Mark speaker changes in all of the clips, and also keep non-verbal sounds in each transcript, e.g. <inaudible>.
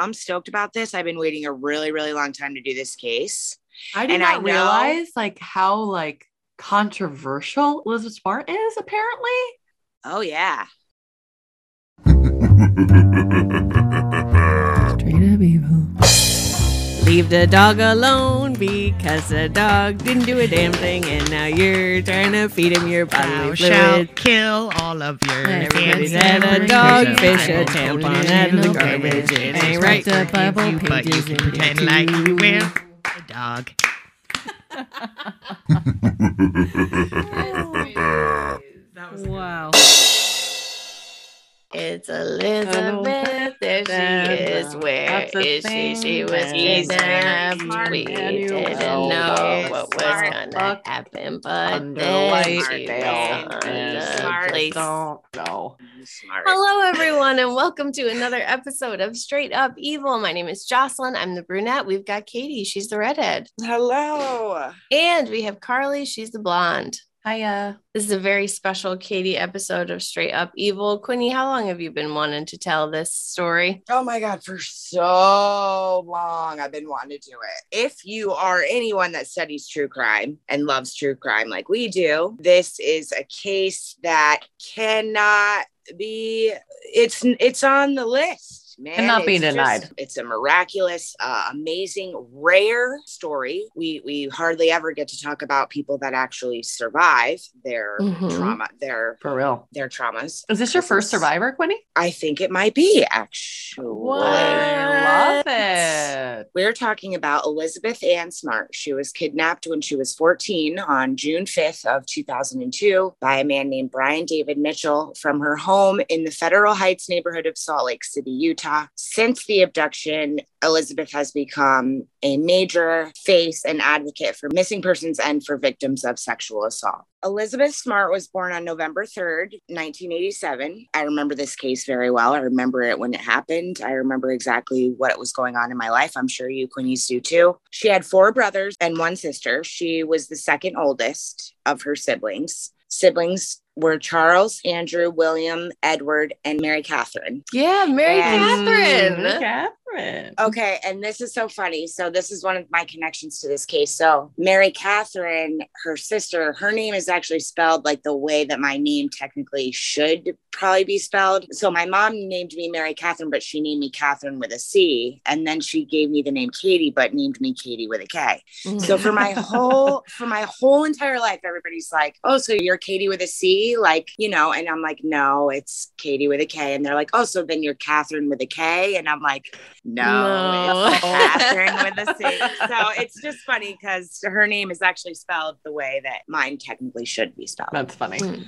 Speaker 1: I'm stoked about this. I've been waiting a really, really long time to do this case.
Speaker 2: I did
Speaker 1: And I
Speaker 2: not
Speaker 1: know-
Speaker 2: realize like how like controversial Elizabeth Smart is apparently.
Speaker 1: Oh yeah. <laughs>
Speaker 3: Straight up evil. Leave the dog alone because the dog didn't do a damn thing, and now you're trying to feed him your
Speaker 4: Thou
Speaker 3: bodily
Speaker 4: shalt kill all of your
Speaker 3: Everybody's
Speaker 4: friends.
Speaker 3: had a
Speaker 4: and
Speaker 3: dog,
Speaker 4: neighbors.
Speaker 3: fish, a
Speaker 4: I
Speaker 3: tampon
Speaker 4: won't
Speaker 3: out of the
Speaker 4: put
Speaker 3: garbage. It ain't right.
Speaker 4: paper
Speaker 3: The Bible
Speaker 4: you, but you
Speaker 3: pages
Speaker 4: can
Speaker 3: in
Speaker 4: pretend
Speaker 3: there
Speaker 4: like you
Speaker 3: too.
Speaker 4: will. A dog. <laughs>
Speaker 3: Wow.
Speaker 5: It's Elizabeth. There she is. Where
Speaker 2: That's a
Speaker 5: is she? She was
Speaker 1: She's very
Speaker 5: kidnapped. We didn't know what was gonna happen, but then
Speaker 2: light,
Speaker 5: she was
Speaker 1: Dale.
Speaker 5: on the place.
Speaker 2: Don't know.
Speaker 1: Smart.
Speaker 5: Hello, everyone, and welcome to another episode of Straight Up Evil. My name is Jocelyn. I'm the brunette. We've got Katie. She's the redhead.
Speaker 1: Hello.
Speaker 5: And we have Carly. She's the blonde.
Speaker 2: Hiya.
Speaker 5: This is a very special Katie episode of Straight Up Evil. Quinny, how long have you been wanting to tell this story?
Speaker 1: Oh my God, for so long I've been wanting to do it. If you are anyone that studies true crime and loves true crime like we do, this is a case that cannot be it's it's on the list. Man,
Speaker 2: Cannot be
Speaker 1: It's just-
Speaker 2: denied.
Speaker 1: it's a miraculous, uh, amazing, rare story. We we hardly ever get to talk about people that actually survive their
Speaker 5: Mhm.
Speaker 1: trauma, their
Speaker 2: For real.
Speaker 1: their traumas.
Speaker 2: Is this your first survivor, Quinny?
Speaker 1: I think it might be actually.
Speaker 2: I love it.
Speaker 1: We're talking about Elizabeth Ann Smart. She was kidnapped when she was 14 on June 5th of 2002 by a man named Brian David Mitchell from her home in the Federal Heights neighborhood of Salt Lake City, Utah. Since the abduction, Elizabeth has become a major face and advocate for missing persons and for victims of sexual assault. Elizabeth Smart was born on November 3rd, 1987. I remember this case very well. I remember it when it happened. I remember exactly what was going on in my life. I'm sure you Quinnies do too. She had four brothers and one sister. She was the second oldest of her siblings. Siblings were Charles, Andrew, William, Edward, and Mary Catherine.
Speaker 5: Yeah, Mary
Speaker 1: And-
Speaker 5: Catherine.
Speaker 2: Mm, Catherine.
Speaker 1: Okay, and this is so funny. So this is one of my connections to this case. So Mary Catherine, her sister, her name is actually spelled like the way that my name technically should probably be spelled. So my mom named me Mary Catherine, but she named me Catherine with a C, and then she gave me the name Katie, but named me Katie with a K. Mm. So for my whole <laughs> for my whole entire life, everybody's like, "Oh, so you're Katie with a C?" Like, you know, and I'm like, "No, it's Katie with a K." And they're like, "Oh, so then you're Catherine with a K?" And I'm like, "No,
Speaker 5: No.
Speaker 1: it's Catherine with a <laughs> C." So it's just funny because her name is actually spelled the way that mine technically should be spelled.
Speaker 2: That's funny.
Speaker 5: Mm.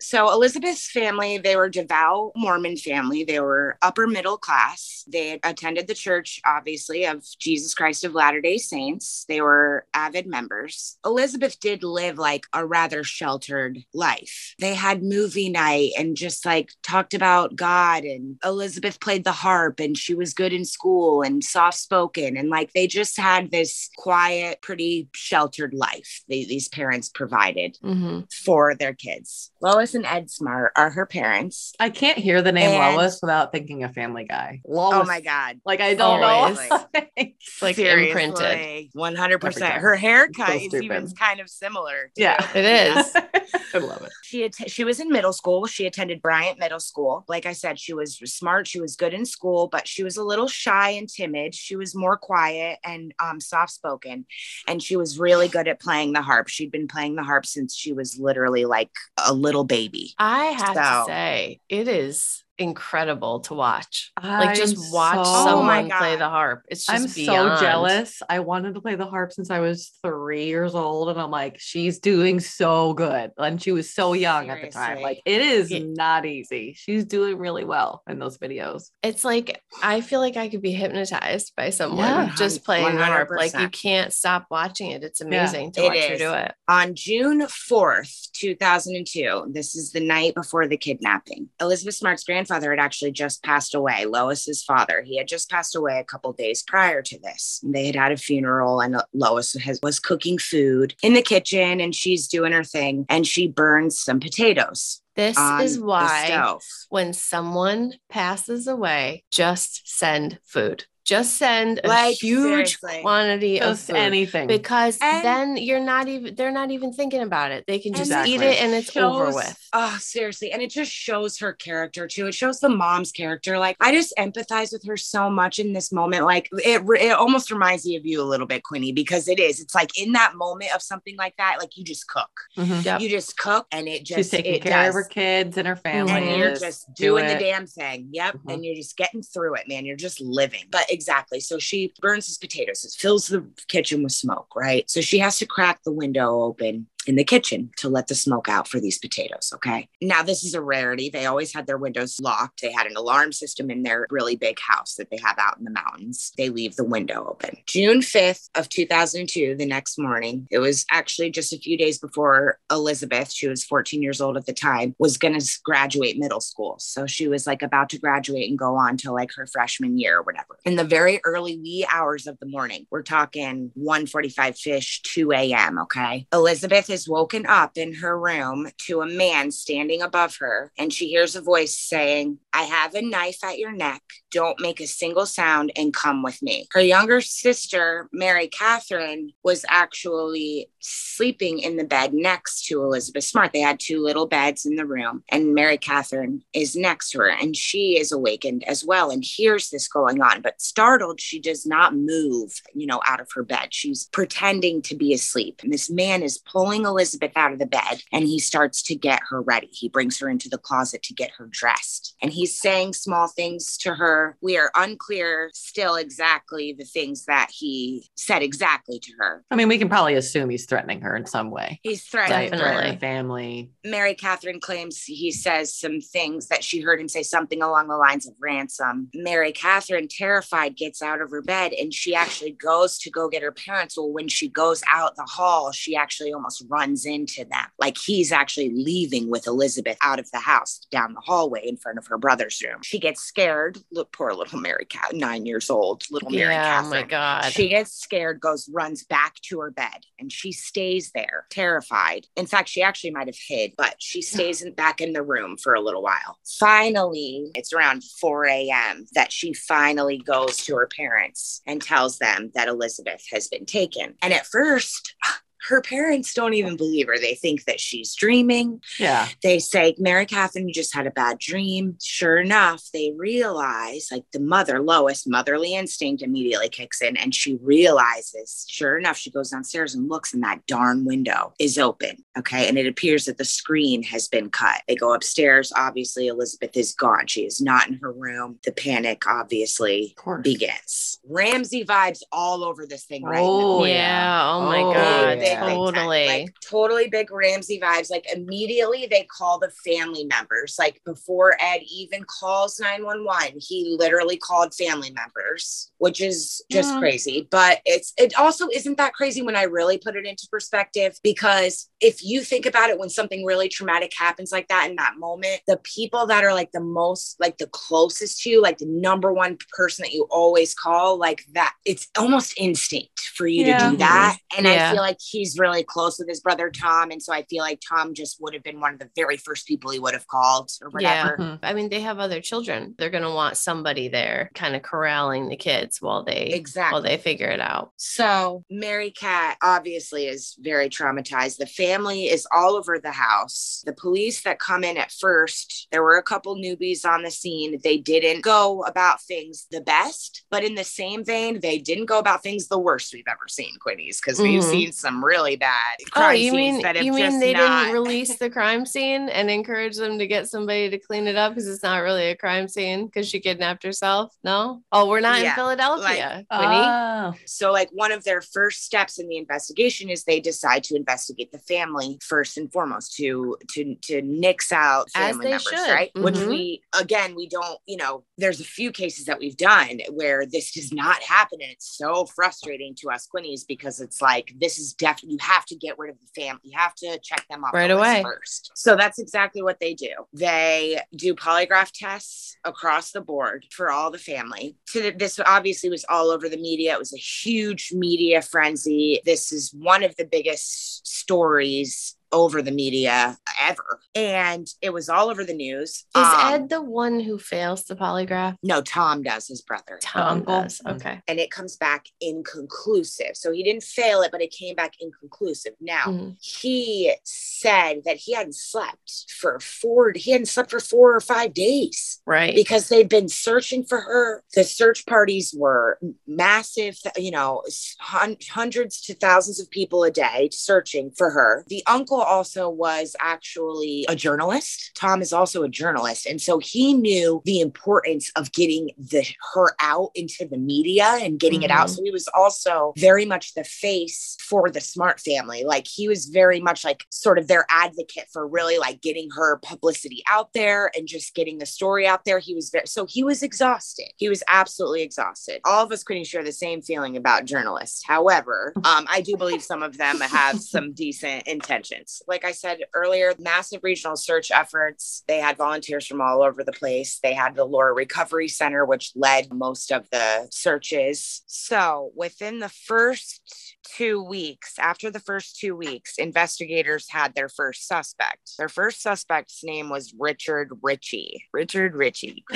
Speaker 1: So Elizabeth's family, they were devout Mormon family. They were upper middle class. They attended the church, obviously, of Jesus Christ of Latter-day Saints. They were avid members. Elizabeth did live like a rather sheltered life. They had movie night and just like talked about God and Elizabeth played the harp and she was good in school and soft spoken and like they just had this quiet, pretty sheltered life they, these parents provided
Speaker 5: Mhm.
Speaker 1: for their kids. Lois and Ed Smart are her parents.
Speaker 2: I can't hear the name
Speaker 1: And-
Speaker 2: Lois without thinking of Family Guy. Lois.
Speaker 1: Oh my God.
Speaker 2: Like I don't
Speaker 5: Always.
Speaker 2: know. <laughs>
Speaker 5: It's like imprinted.
Speaker 1: 100%. Her haircut
Speaker 2: So
Speaker 1: is even kind of similar.
Speaker 2: yeah,
Speaker 5: It is. <laughs>
Speaker 2: I love it.
Speaker 1: She att- she was in middle school. She attended Bryant Middle School. Like I said, she was smart. She was good in school, but she was a little shy and timid. She was more quiet and um, soft spoken, and she was really good at playing the harp. She'd been playing the harp since she was literally like a little baby.
Speaker 5: I have to say, it is incredible to watch.
Speaker 2: I'm
Speaker 5: Like just watch
Speaker 2: so-
Speaker 1: Oh
Speaker 5: someone play the harp. It's just
Speaker 2: I'm
Speaker 5: beyond.
Speaker 2: so jealous. I wanted to play the harp since I was three years old, and I'm like, she's doing so good. And she was so young at the time. Like, it is
Speaker 5: Yeah.
Speaker 2: not easy. She's doing really well in those videos.
Speaker 5: It's like I feel like I could be hypnotized by someone
Speaker 2: Yeah.
Speaker 5: just playing the harp. Like you can't stop watching it. It's amazing to
Speaker 1: It
Speaker 5: watch her do it.
Speaker 1: On June 4th, 2002, this is the night before the kidnapping, Elizabeth Smart's grandfather grandfather had actually just passed away, Lois's father. He had just passed away a couple days prior to this. They had had a funeral, and Lois has, was cooking food in the kitchen, and she's doing her thing, and she burns some potatoes.
Speaker 5: This is why when someone passes away, just send food. Just send a
Speaker 1: Like,
Speaker 5: huge
Speaker 1: seriously.
Speaker 5: quantity of food.
Speaker 2: anything.
Speaker 5: because
Speaker 1: And-
Speaker 5: then you're not even they're not even thinking about it. They can just
Speaker 2: Exactly.
Speaker 5: eat it and it's over with.
Speaker 1: Oh, seriously. And it just shows her character too. It shows the mom's character. Like, I just empathize with her so much in this moment. Like, it, it almost reminds me of you a little bit, Quinny, because it is. It's like in that moment of something like that, like you just cook.
Speaker 2: Mhm.
Speaker 5: Yep.
Speaker 1: You just cook and it just
Speaker 2: She's taking
Speaker 1: it
Speaker 2: care of her kids and her family.
Speaker 1: and you're
Speaker 2: Just
Speaker 1: just
Speaker 2: do
Speaker 1: doing the damn thing. Yep.
Speaker 2: Mhm.
Speaker 1: And you're just getting through it, man. You're just living. But exactly. So she burns his potatoes. It fills the kitchen with smoke, right? So she has to crack the window open in the kitchen to let the smoke out for these potatoes. Okay. Now, this is a rarity. They always had their windows locked. They had an alarm system in their really big house that they have out in the mountains. They leave the window open. June 5th of 2002, the next morning, it was actually just a few days before Elizabeth, she was 14 years old at the time, was going to graduate middle school. So she was like about to graduate and go on to like her freshman year or whatever. In the very early wee hours of the morning, we're talking 1:45 fish, 2 a.m. Okay. Elizabeth is woken up in her room to a man standing above her, and she hears a voice saying, I have a knife at your neck. Don't make a single sound and come with me. Her younger sister, Mary Catherine, was actually sleeping in the bed next to Elizabeth Smart. They had two little beds in the room, and Mary Catherine is next to her, and she is awakened as well and hears this going on. But startled, she does not move, you know, out of her bed. She's pretending to be asleep. And this man is pulling Elizabeth out of the bed and he starts to get her ready. He brings her into the closet to get her dressed. And he's saying small things to her. We are unclear still exactly the things that he said exactly to her.
Speaker 2: I mean, we can probably assume he's threatening her in some way.
Speaker 1: He's threatening
Speaker 5: Definitely.
Speaker 1: her.
Speaker 2: Family.
Speaker 1: Mary Catherine claims he says some things that she heard him say something along the lines of ransom. Mary Catherine, terrified, gets out of her bed and she actually goes to go get her parents. Well, when she goes out the hall, she actually almost runs into them. Like he's actually leaving with Elizabeth out of the house down the hallway in front of her brother's room. She gets scared. Look, poor little Mary Cat, nine years old, little Mary
Speaker 5: Yeah, oh my God.
Speaker 1: She gets scared, goes, runs back to her bed, and she stays there, terrified. In fact, she actually might have hid, but she <sighs> stays in, back in the room for a little while. Finally, it's around 4 a.m. that she finally goes to her parents and tells them that Elizabeth has been taken. And at first, her parents don't even believe her. They think that she's dreaming.
Speaker 2: Yeah.
Speaker 1: They say, Mary Catherine, you just had a bad dream. Sure enough, they realize, like the mother, Lois, motherly instinct immediately kicks in and she realizes, sure enough, she goes downstairs and looks and that darn window is open. Okay. And it appears that the screen has been cut. They go upstairs. Obviously, Elizabeth is gone. She is not in her room. The panic obviously begins. Ramsey vibes all over this thing right now
Speaker 2: Oh,
Speaker 5: yeah. Oh my
Speaker 2: Oh,
Speaker 5: God.
Speaker 2: yeah.
Speaker 1: Big.
Speaker 5: Totally.
Speaker 1: Like totally big Ramsey vibes. Like immediately they call the family members. Like before Ed even calls 911, he literally called family members, which is just
Speaker 2: Yeah.
Speaker 1: crazy. But it's it also isn't that crazy when I really put it into perspective because if you think about it when something really traumatic happens like that in that moment, the people that are like the most like the closest to you, like the number one person that you always call, like that, it's almost instinct for you
Speaker 2: Yeah.
Speaker 1: to do that. Mm-hmm. And
Speaker 5: Yeah.
Speaker 1: I feel like he's really close with his brother Tom. And so I feel like Tom just would have been one of the very first people he would have called or
Speaker 5: Yeah.
Speaker 1: whatever.
Speaker 2: Mhm.
Speaker 5: I mean, they have other children. They're going to want somebody there kind of corralling the kids while they
Speaker 1: Exactly.
Speaker 5: while they figure it out.
Speaker 1: So Mary Cat obviously is very traumatized. The family is all over the house. The police that come in at first, there were a couple newbies on the scene. They didn't go about things the best, but in the same vein, they didn't go about things the worst we've ever seen, Quinny's, because we've
Speaker 5: Mhm.
Speaker 1: seen some really bad
Speaker 5: Oh, you
Speaker 1: scenes
Speaker 5: mean
Speaker 1: that
Speaker 5: you mean
Speaker 1: just
Speaker 5: they
Speaker 1: not-
Speaker 5: didn't release the crime scene and encourage them to get somebody to clean it up because it's not really a crime scene because she kidnapped herself? No. Oh, we're not in
Speaker 1: Yeah,
Speaker 5: Philadelphia, Quinny.
Speaker 2: Oh.
Speaker 1: So, like, one of their first steps in the investigation is they decide to investigate the family first and foremost to to to nix out
Speaker 5: As
Speaker 1: family
Speaker 5: they
Speaker 1: members,
Speaker 5: should.
Speaker 1: right? Which
Speaker 5: Mhm.
Speaker 1: we again we don't, you know, there's a few cases that we've done where this does not happen. And it's so frustrating to us Quinnies because it's like, this is definitely, you have to get rid of the family. You have to check them off
Speaker 5: Right
Speaker 1: the
Speaker 5: away.
Speaker 1: first. So that's exactly what they do. They do polygraph tests across the board for all the family. So th- this obviously was all over the media. It was a huge media frenzy. This is one of the biggest stories over the media ever. And it was all over the news.
Speaker 5: Is
Speaker 1: Um,
Speaker 5: Ed the one who fails the polygraph?
Speaker 1: no, Tom does, his brother.
Speaker 5: Tom does.
Speaker 2: Mm.
Speaker 5: Okay.
Speaker 1: And it comes back inconclusive. So he didn't fail it, but it came back inconclusive. Now,
Speaker 5: Mhm.
Speaker 1: he said that he hadn't slept for four, he hadn't slept for four or five days
Speaker 5: Right.
Speaker 1: because they've been searching for her. The search parties were massive, you know, hun- hundreds to thousands of people a day searching for her. The uncle also was actually a journalist. Tom is also a journalist. And so he knew the importance of getting the her out into the media and getting it out.
Speaker 5: Mhm.
Speaker 1: So he was also very much the face for the smart family. Like he was very much like sort of their advocate for really like getting her publicity out there and just getting the story out there. He was very so he was exhausted. He was absolutely exhausted. All of us couldn't share the same feeling about journalists. However, <laughs> um, I do believe some of them have some decent intentions. Like I said earlier, massive regional search efforts. They had volunteers from all over the place. They had the Laura Recovery Center, which led most of the searches. So within the first two weeks, after the first two weeks, investigators had their first suspect. Their first suspect's name was Richard Ricci. Richard Ricci. <laughs>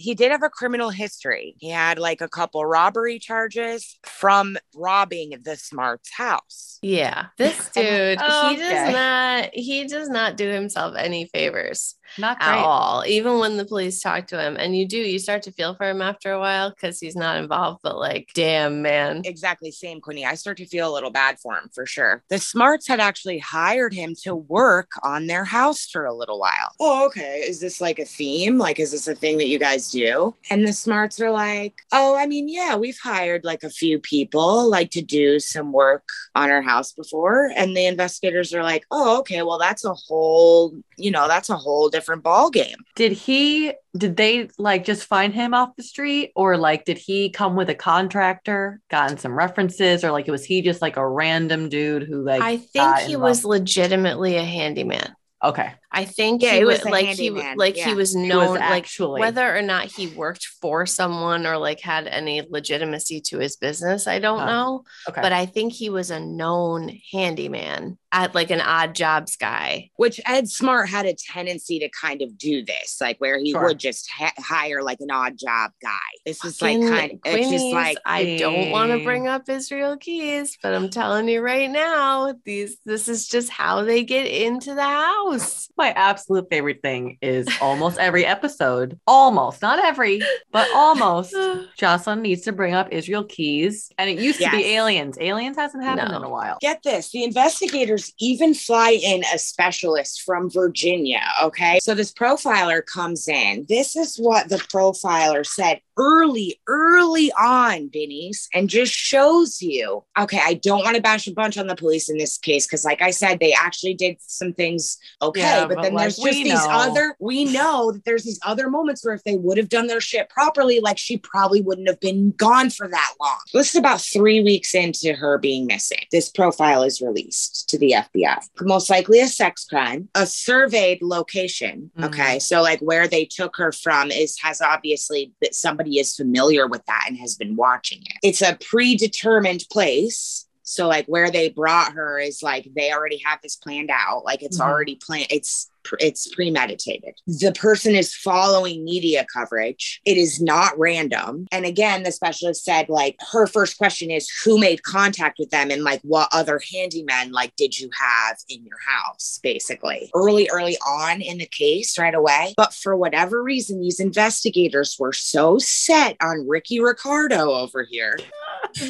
Speaker 1: He did have a criminal history. He had like a couple robbery charges from robbing the Smarts house.
Speaker 5: Yeah. This dude, he
Speaker 2: Okay.
Speaker 5: does not he does not do himself any favors
Speaker 2: Not
Speaker 5: at all. Even when the police talk to him. And you do, you start to feel for him after a while because he's not involved, but like, damn man.
Speaker 1: Exactly, same Quinny. I start to feel a little bad for him for sure. The Smarts had actually hired him to work on their house for a little while. Oh, okay. Is this like a theme? Like, is this a thing that you guys do? And the Smarts are like, oh, I mean, yeah, we've hired like a few people like to do some work on our house before. And the investigators are like, oh, okay, well, that's a whole, you know, that's a whole different ball game.
Speaker 2: Did he did they like just find him off the street or like did he come with a contractor, gotten some references or like was he just like a random dude who like
Speaker 5: I think he was legitimately a handyman.
Speaker 2: okay.
Speaker 5: I think
Speaker 1: Yeah,
Speaker 5: he
Speaker 1: he
Speaker 5: was
Speaker 1: was a
Speaker 5: like he like
Speaker 1: yeah.
Speaker 5: he was
Speaker 2: He
Speaker 5: known
Speaker 2: was
Speaker 5: like
Speaker 2: actually
Speaker 5: whether or not he worked for someone or like had any legitimacy to his business, I don't
Speaker 2: Oh,
Speaker 5: know.
Speaker 2: okay.
Speaker 5: But I think he was a known handyman at like an odd jobs guy.
Speaker 1: which Ed Smart had a tendency to kind of do this, like where he
Speaker 2: Sure.
Speaker 1: would just ha- hire like an odd job guy. This is like kind of, it's just like,
Speaker 5: I don't want to bring up Israel Keys, but I'm telling you right now, these this is just how they get into the house.
Speaker 2: My absolute favorite thing is almost every episode, almost, not every, but almost. <sighs> Jocelyn needs to bring up Israel Keys. And it used to be aliens. Aliens hasn't happened
Speaker 5: No.
Speaker 2: in a while.
Speaker 1: get this the investigators even fly in a specialist from Virginia. Okay. So this profiler comes in. This is what the profiler said early, early on, Binnies, and just shows you. Okay. I don't want to bash a bunch on the police in this case because, like I said, they actually did some things okay.
Speaker 2: Yeah,
Speaker 1: but,
Speaker 2: but,
Speaker 1: then
Speaker 2: like,
Speaker 1: there's just these
Speaker 2: know.
Speaker 1: other, we know that there's these other moments where if they would have done their shit properly, like she probably wouldn't have been gone for that long. This is about three weeks into her being missing. This profile is released to the FBI. Most likely a sex crime, a surveyed location.
Speaker 2: Mhm.
Speaker 1: Okay. So, like where they took her from is has obviously that somebody is familiar with that and has been watching it. It's a predetermined place. So, like where they brought her is like they already have this planned out. Like it's
Speaker 2: Mhm.
Speaker 1: already planned. It's it's premeditated. The person is following media coverage. It is not random. And again, the specialist said like her first question is who made contact with them and like what other handymen like did you have in your house basically. Early early on in the case right away. But for whatever reason these investigators were so set on Ricky Ricardo over here. <laughs>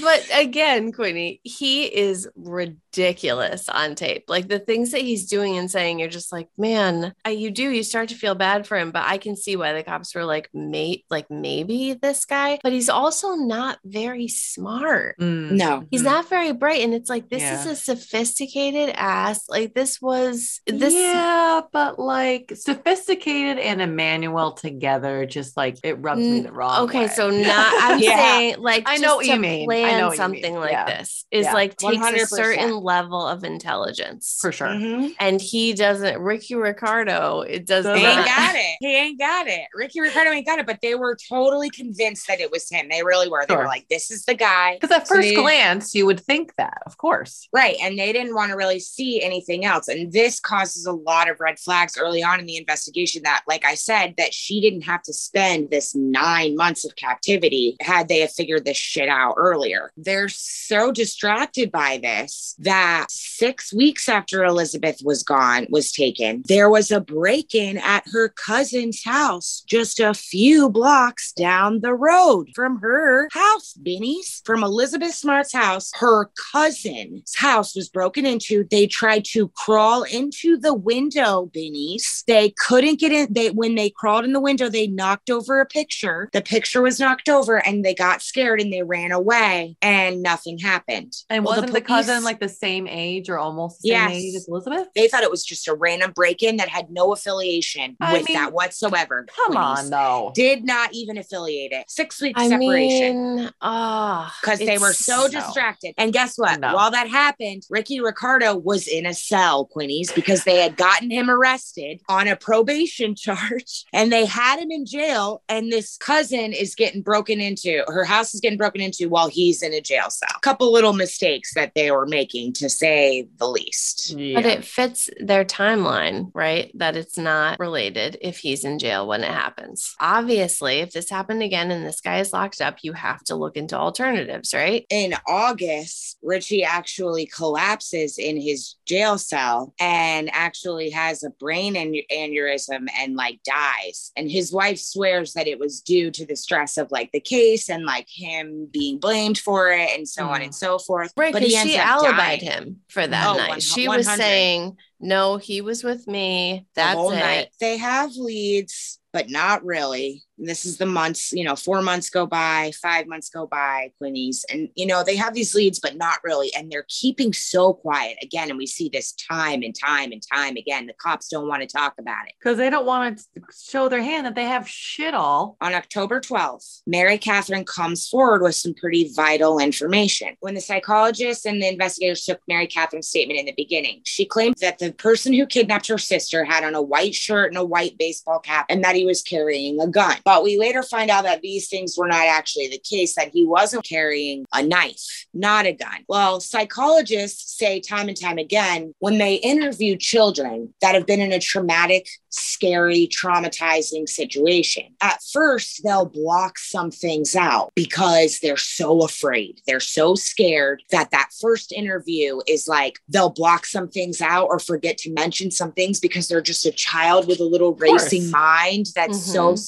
Speaker 5: But again, Quinny, he is ridiculous on tape. Like the things that he's doing and saying, you're just like, man, I, you do. You start to feel bad for him, but I can see why the cops were like, mate, like maybe this guy, but he's also not very smart.
Speaker 2: Mm.
Speaker 1: No.
Speaker 5: He's not very bright. And it's like, this is a sophisticated ass. Like, this was this.
Speaker 2: yeah, but like sophisticated and Emmanuel together, just like it rubs me the wrong
Speaker 5: Okay,
Speaker 2: way. Okay.
Speaker 5: So <laughs> not, I'm
Speaker 1: Yeah.
Speaker 5: saying like,
Speaker 2: I
Speaker 5: just
Speaker 2: know what you
Speaker 5: to
Speaker 2: mean. I know what you
Speaker 5: something
Speaker 2: mean.
Speaker 5: like
Speaker 2: Yeah.
Speaker 5: this is
Speaker 2: Yeah.
Speaker 5: like takes a
Speaker 1: 100%.
Speaker 5: certain level of intelligence.
Speaker 2: for sure.
Speaker 1: Mhm.
Speaker 5: and he doesn't ricky ricardo it does
Speaker 2: Doesn't.
Speaker 1: He ain't got it. <laughs> He ain't got it. Ricky Ricardo ain't got it, but they were totally convinced that it was him. They really were. They
Speaker 2: Sure.
Speaker 1: were like, this is the guy.
Speaker 2: Because at
Speaker 1: So
Speaker 2: first
Speaker 1: they-
Speaker 2: glance, you would think that, of course.
Speaker 1: Right. And they didn't want to really see anything else. And this causes a lot of red flags early on in the investigation that, like I said, that she didn't have to spend this nine months of captivity had they have figured this shit out earlier. They're so distracted by this that six weeks after Elizabeth was gone, was taken, there was a break in at her cousin's house just a few blocks down the road from her house, Benny's. From Elizabeth Smart's house, her cousin's house was broken into. They tried to crawl into the window, Benny's. They couldn't get in. They when they crawled in the window, they knocked over a picture. The picture was knocked over and they got scared and they ran away and nothing happened.
Speaker 2: And
Speaker 1: Well,
Speaker 2: wasn't the, cousin like the same age or almost the same
Speaker 1: Yes.
Speaker 2: age as Elizabeth?
Speaker 1: they thought it was just a random break-in that had no affiliation
Speaker 2: I
Speaker 1: with
Speaker 2: mean,
Speaker 1: that whatsoever.
Speaker 2: Come
Speaker 1: Quinnies.
Speaker 2: on, though.
Speaker 1: Did not even affiliate it. Six weeks
Speaker 5: i
Speaker 1: separation.
Speaker 5: mean ah
Speaker 1: because they were so distracted. And guess what?
Speaker 2: No.
Speaker 1: While that happened, Ricky Ricardo was in a cell, Quinnies, because they had gotten him arrested on a probation <laughs> charge and they had him in jail. And this cousin is getting broken into, her house is getting broken into while he's in a jail cell. A couple little mistakes that they were making, to say the least.
Speaker 5: but it fits their timeline right? That it's not related if he's in jail when it happens. Obviously if this happened again and this guy is locked up you have to look into alternatives right?
Speaker 1: In August, Ricci actually collapses in his jail cell and actually has a brain an- aneurysm and like dies. And his wife swears that it was due to the stress of like the case and like him being blamed for it and so on
Speaker 2: Mm.
Speaker 1: and so forth.
Speaker 5: Right,
Speaker 1: but
Speaker 5: because
Speaker 1: he
Speaker 5: she alibied
Speaker 1: dying
Speaker 5: him for that
Speaker 1: Oh,
Speaker 5: night.
Speaker 1: one-
Speaker 5: she was saying, "No, he was with me.
Speaker 1: the
Speaker 5: That's
Speaker 1: whole
Speaker 5: it."
Speaker 1: night. They have leads, but not really. And this is the months, you know, four months go by, five months go by, Quinnies. And, you know, they have these leads, but not really. And they're keeping so quiet again. And we see this time and time and time again. The cops don't want to talk about it.
Speaker 2: Because they don't want to show their hand that they have shit all.
Speaker 1: On October 12th, Mary Catherine comes forward with some pretty vital information. When the psychologist and the investigators took Mary Catherine's statement in the beginning, she claimed that the person who kidnapped her sister had on a white shirt and a white baseball cap and that he was carrying a gun. But we later find out that these things were not actually the case, that he wasn't carrying a knife, not a gun. Well, psychologists say time and time again when they interview children that have been in a traumatic, scary, traumatizing situation, at first they'll block some things out because they're so afraid. They're so scared that that first interview is like they'll block some things out or forget to mention some things because they're just a child with a little racing mind that's so
Speaker 5: Mhm.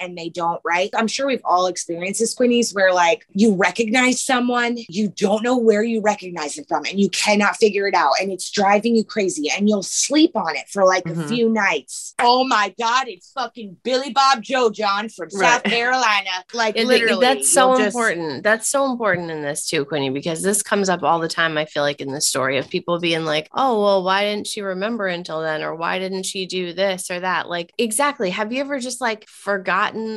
Speaker 1: And they don't right. I'm sure we've all experienced this, Quinnies, where like you recognize someone, you don't know where you recognize them from, and you cannot figure it out, and it's driving you crazy, and you'll sleep on it for like a
Speaker 2: Mhm.
Speaker 1: few nights. Oh my God, it's fucking Billy Bob Joe John from South Carolina. Like
Speaker 5: It-
Speaker 1: literally,
Speaker 5: that's so
Speaker 1: just-
Speaker 5: important. That's so important in this too, Quinny, because this comes up all the time. I feel like in the story of people being like, "Oh, well, why didn't she remember until then?" or "Why didn't she do this or that?" Like, exactly. Have you ever just like forgotten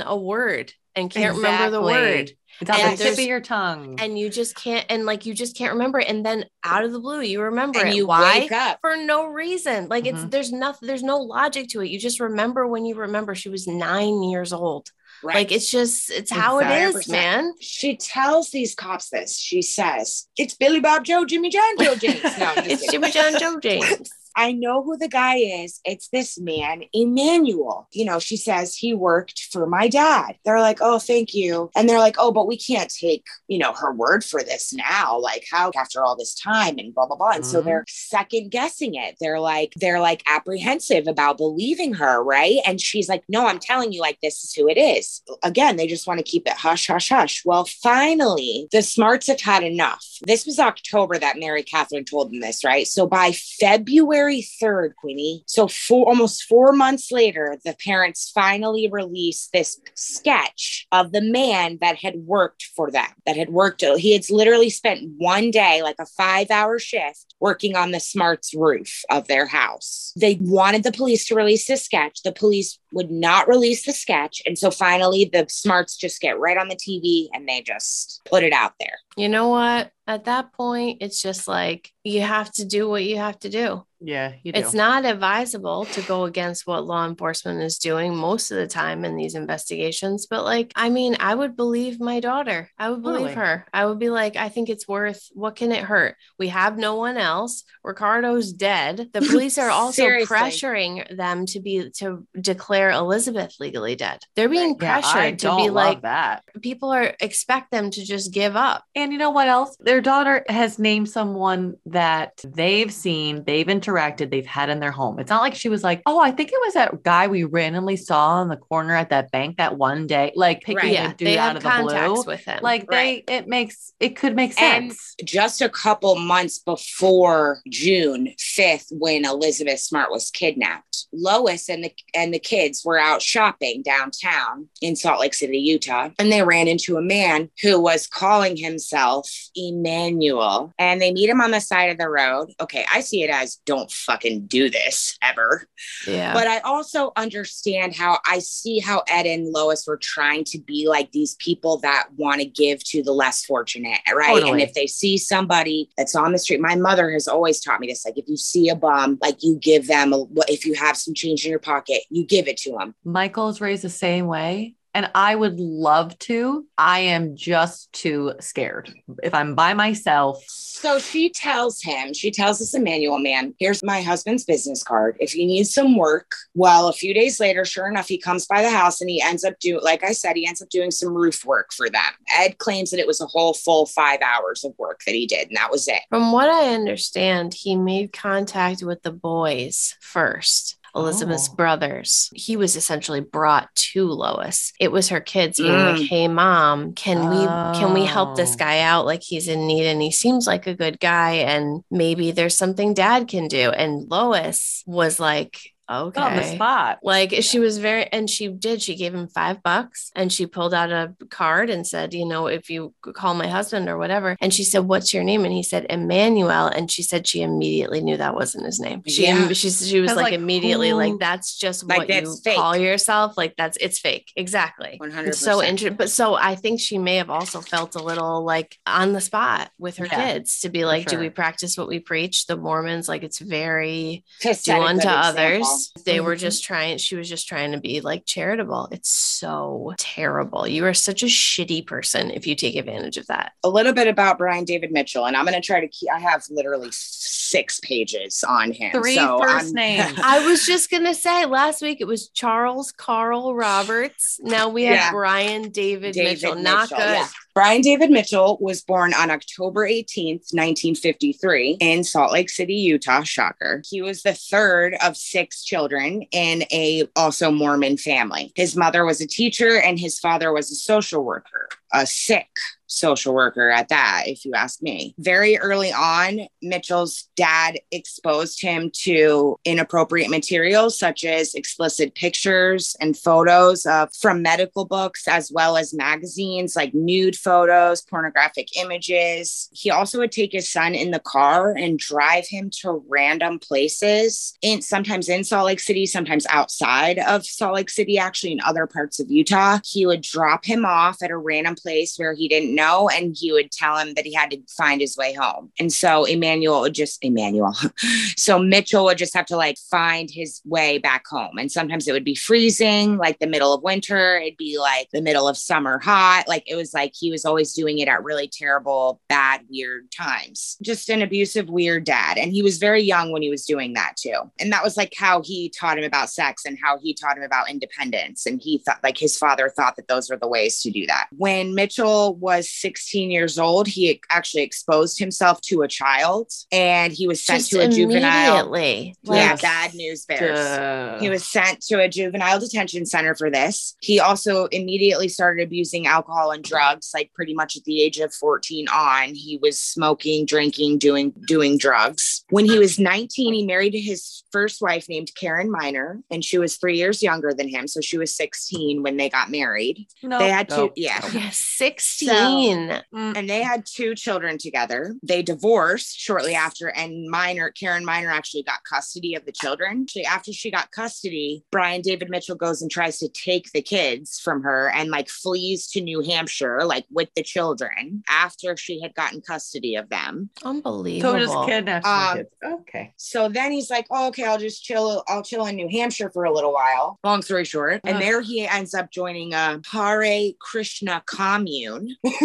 Speaker 5: a word and can't remember the word?
Speaker 2: It's on
Speaker 1: And
Speaker 2: the tip of your tongue.
Speaker 5: and you just can't and like you just can't remember it. and then out of the blue you remember
Speaker 1: and
Speaker 5: it
Speaker 1: you
Speaker 5: why
Speaker 1: wake up.
Speaker 5: for no reason like it's
Speaker 2: Mhm.
Speaker 5: there's nothing there's no logic to it you just remember when you remember she was nine years old
Speaker 1: Right.
Speaker 5: like it's just it's how it is
Speaker 1: 100%.
Speaker 5: man
Speaker 1: she tells these cops this. She says, It's Billy Bob Joe, Jimmy John Joe <laughs> James. No,
Speaker 5: it's
Speaker 1: kidding.
Speaker 5: jimmy john joe <laughs> james
Speaker 1: I know who the guy is. It's this man, Emmanuel. You know, she says he worked for my dad. They're like, oh, thank you. And they're like, oh, but we can't take, you know, her word for this now. Like, how after all this time and blah, blah, blah. And so
Speaker 2: Mhm.
Speaker 1: they're second guessing it. They're like, they're like apprehensive about believing her, right? And she's like, no, I'm telling you, like, this is who it is. Again, they just want to keep it hush, hush, hush. Well, finally, the smarts have had enough. This was October that Mary Catherine told them this, right? So by February 3rd, Queenie, so four almost four months later, the parents finally released this sketch of the man that had worked for them, that had worked. He had literally spent one day, like a five hour shift, working on the Smarts roof of their house. They wanted the police to release this sketch. The police would not release the sketch. And so finally, the Smarts just get right on the TV and they just put it out there.
Speaker 5: You know what? At that point, it's just like you have to do what you have to do.
Speaker 2: Yeah, you do.
Speaker 5: It's not advisable to go against what law enforcement is doing most of the time in these investigations. But, like, I mean, I would believe my daughter. I would believe
Speaker 2: Totally.
Speaker 5: her. I would be like, I think it's worth what can it hurt? We have no one else. Ricardo's dead. The police are also <laughs> pressuring them to be to declare Elizabeth legally dead. They're being
Speaker 2: yeah, I
Speaker 5: pressured to be like,
Speaker 2: that.
Speaker 5: people are expect them to just give up.
Speaker 2: And you know what else? Their daughter has named someone that they've seen, they've interacted, they've had in their home. It's not like she was like, oh, I think it was that guy we randomly saw in the corner at that bank that one day, like picking
Speaker 1: Right.
Speaker 2: a dude
Speaker 5: they
Speaker 2: out
Speaker 5: have
Speaker 2: of the
Speaker 5: contacts
Speaker 2: blue.
Speaker 5: with him.
Speaker 2: Like
Speaker 1: Right.
Speaker 2: they, it makes, it could make
Speaker 1: And
Speaker 2: sense.
Speaker 1: just a couple months before June 5th, when Elizabeth Smart was kidnapped, Lois and the and the kids were out shopping downtown in Salt Lake City, Utah, and they ran into a man who was calling himself Emmanuel. And they meet him on the side of the road. Okay, I see it as don't fucking do this ever.
Speaker 5: yeah.
Speaker 1: But I also understand how I see how Ed and Lois were trying to be like these people that want to give to the less fortunate, right? And if they see somebody that's on the street, my mother has always taught me this like, if you see a bum, like you give them, a, if you have some change in your pocket, you give it to them.
Speaker 2: Michael is raised the same way. And I would love to. I am just too scared. If I'm by myself,
Speaker 1: So she tells him, she tells this Emmanuel man, here's my husband's business card. If you need some work, well, a few days later, sure enough, he comes by the house and he ends up doing, like I said, he ends up doing some roof work for them. Ed claims that it was a whole full five hours of work that he did, and that was it.
Speaker 5: From what I understand, he made contact with the boys first. Elizabeth's
Speaker 2: Oh.
Speaker 5: brothers. He was essentially brought to Lois. It was her kids being
Speaker 1: Mm.
Speaker 5: like, "Hey mom, can we can we help this
Speaker 2: Oh.
Speaker 5: guy out like he's in need and he seems like a good guy and maybe there's something dad can do." And Lois was like, "Okay."
Speaker 2: on the spot.
Speaker 5: Like she was very, and she did. She gave him five bucks and she pulled out a card and said, you know, if you call my husband or whatever. And she said, what's your name? And he said, Emmanuel. And she said she immediately knew that wasn't his name. She,
Speaker 1: Yeah.
Speaker 5: she, she was like,
Speaker 2: like,
Speaker 5: immediately
Speaker 2: who-
Speaker 5: like, that's just
Speaker 1: Like,
Speaker 5: what you
Speaker 1: fake.
Speaker 5: call yourself. Like that's, it's fake. Exactly.
Speaker 1: 100%.
Speaker 5: It's so interesting. But so I think she may have also felt a little like on the spot with her
Speaker 2: Yeah,
Speaker 5: kids to be like, do we practice what we preach? The Mormons, like it's very
Speaker 1: To
Speaker 5: do unto others.
Speaker 1: example.
Speaker 5: They were
Speaker 2: Mhm.
Speaker 5: just trying, she was just trying to be like charitable. It's so terrible. You are such a shitty person if you take advantage of that.
Speaker 1: A little bit about Brian David Mitchell, and I'm going to try to keep, I have literally six pages on him.
Speaker 2: Three
Speaker 1: so
Speaker 2: first
Speaker 1: I'm-
Speaker 2: names. <laughs>
Speaker 5: I was just going to say last week it was Charles Carl Roberts. Now we have
Speaker 1: Yeah.
Speaker 5: Brian David,
Speaker 1: David
Speaker 5: Mitchell. Not good.
Speaker 1: yeah. Brian David Mitchell was born on October 18th, 1953, in Salt Lake City, Utah. Shocker. He was the third of six children in a also Mormon family. His mother was a teacher and his father was a social worker, a sick social worker at that, if you ask me. Very early on, Mitchell's dad exposed him to inappropriate materials such as explicit pictures and photos of from medical books as well as magazines like nude photos, pornographic images. He also would take his son in the car and drive him to random places in sometimes in Salt Lake City, sometimes outside of Salt Lake City, actually in other parts of Utah. He would drop him off at a random place where he didn't know. And he would tell him that he had to find his way home. And so Emmanuel would just, Emmanuel. <laughs> so Mitchell would just have to like find his way back home. And sometimes it would be freezing, like the middle of winter. It'd be like the middle of summer hot. Like it was like he was always doing it at really terrible, bad, weird times. Just an abusive, weird dad. And he was very young when he was doing that too. And that was like how he taught him about sex and how he taught him about independence. And he thought like his father thought that those were the ways to do that. When Mitchell was 16 years old, he actually exposed himself to a child and he was sent
Speaker 5: Just
Speaker 1: to a juvenile.
Speaker 5: immediately.
Speaker 1: Yeah,
Speaker 2: Like,
Speaker 1: bad news bears.
Speaker 2: Duh.
Speaker 1: He was sent to a juvenile detention center for this. He also immediately started abusing alcohol and drugs, like pretty much at the age of 14 on. He was smoking, drinking, doing doing drugs. When he was 19, he married his first wife named Karen Minor, and she was three years younger than him. So she was 16 when they got married.
Speaker 2: No,
Speaker 1: they had
Speaker 2: no,
Speaker 1: two, yeah.
Speaker 2: no.
Speaker 5: Yeah, 16.
Speaker 2: Mm,
Speaker 1: And they had two children together. They divorced shortly after, and Minor, Karen Minor, actually got custody of the children. Actually, after she got custody, Brian David Mitchell goes and tries to take the kids from her and like flees to New Hampshire, like with the children after she had gotten custody of them.
Speaker 5: Unbelievable.
Speaker 2: So just kidnaps
Speaker 1: Um.
Speaker 2: Okay.
Speaker 1: So then he's like, oh, okay, I'll just chill. I'll chill in New Hampshire for a little while. Long story short. And
Speaker 2: Ugh.
Speaker 1: there he ends up joining a Hare Krishna commune. <laughs>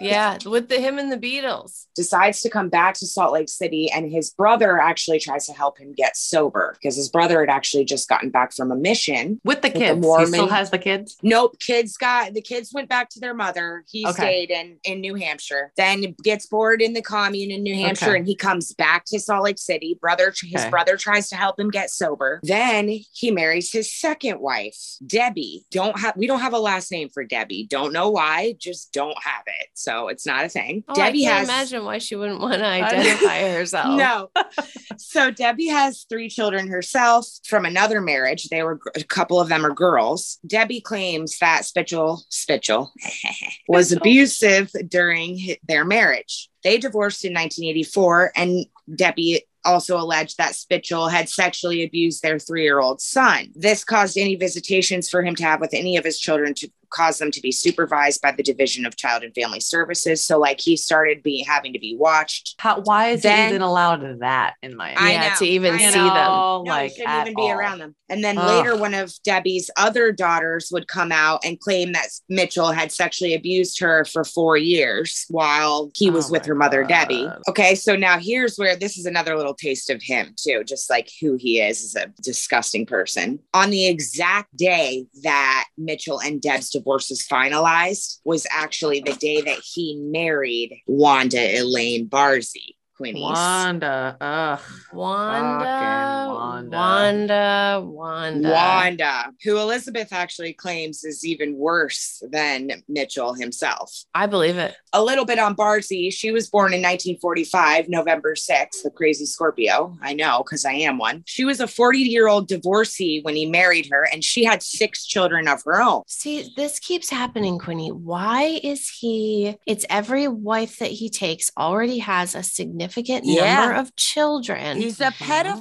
Speaker 5: yeah, with the him and the Beatles.
Speaker 1: decides to come back to Salt Lake City, and his brother actually tries to help him get sober because his brother had actually just gotten back from a mission.
Speaker 2: With the
Speaker 1: the
Speaker 2: kids. he
Speaker 1: Mormon-
Speaker 2: still has the kids.
Speaker 1: Nope, kids got the kids went back to their mother. He
Speaker 2: Okay.
Speaker 1: stayed in in New Hampshire. Then gets bored in the commune in New Hampshire,
Speaker 2: Okay.
Speaker 1: and he comes back to Salt Lake City. Brother, his
Speaker 2: Okay.
Speaker 1: brother tries to help him get sober. Then he marries his second wife, Debbie. Don't have we don't have a last name for Debbie. Don't know why, just don't have it. So it's not a thing.
Speaker 5: Oh,
Speaker 1: Debbie
Speaker 5: I can't
Speaker 1: has
Speaker 5: imagine why she wouldn't want to <laughs> identify herself.
Speaker 1: no. <laughs> so Debbie has three children herself from another marriage. They were a couple of them are girls. Debbie claims that Spitchell Spitchell <laughs> was abusive during their marriage. They divorced in 1984 and Debbie also alleged that Spitchell had sexually abused their 3-year-old son. This caused any visitations for him to have with any of his children to cause them to be supervised by the Division of Child and Family Services. So like he started being having to be watched
Speaker 2: How, why is
Speaker 1: Then-
Speaker 2: he even allowed that in Miami?
Speaker 1: I
Speaker 5: Yeah,
Speaker 1: know,
Speaker 5: to even
Speaker 1: I
Speaker 5: see
Speaker 1: know.
Speaker 5: them.
Speaker 2: No,
Speaker 1: No,
Speaker 2: like
Speaker 1: you shouldn't
Speaker 2: at
Speaker 1: even be
Speaker 2: all.
Speaker 1: around them. And then
Speaker 2: Ugh.
Speaker 1: later, one of Debbie's other daughters would come out and claim that Mitchell had sexually abused her for four years while he was
Speaker 2: Oh
Speaker 1: with her mother,
Speaker 2: God.
Speaker 1: Debbie. Okay, so now here's where this is another little taste of him, too, just like who he is as a disgusting person. On the exact day that Mitchell and Deb's divorce was finalized, was actually the day that he married Wanda Elaine Barzee. Queenies.
Speaker 2: Wanda. Ugh.
Speaker 5: Wanda, Wanda,
Speaker 2: Wanda.
Speaker 5: Wanda,
Speaker 1: Wanda, who Elizabeth actually claims is even worse than Mitchell himself.
Speaker 5: I believe it.
Speaker 1: A little bit on Barzee. She was born in 1945, November 6th, the crazy Scorpio. I know because I am one. She was a 40 year old divorcee when he married her, and she had six children of her own.
Speaker 5: See, this keeps happening, Quinny. Why is he? It's every wife that he takes already has a significant
Speaker 1: Yeah.
Speaker 5: number of children.
Speaker 1: He's a
Speaker 2: Mhm.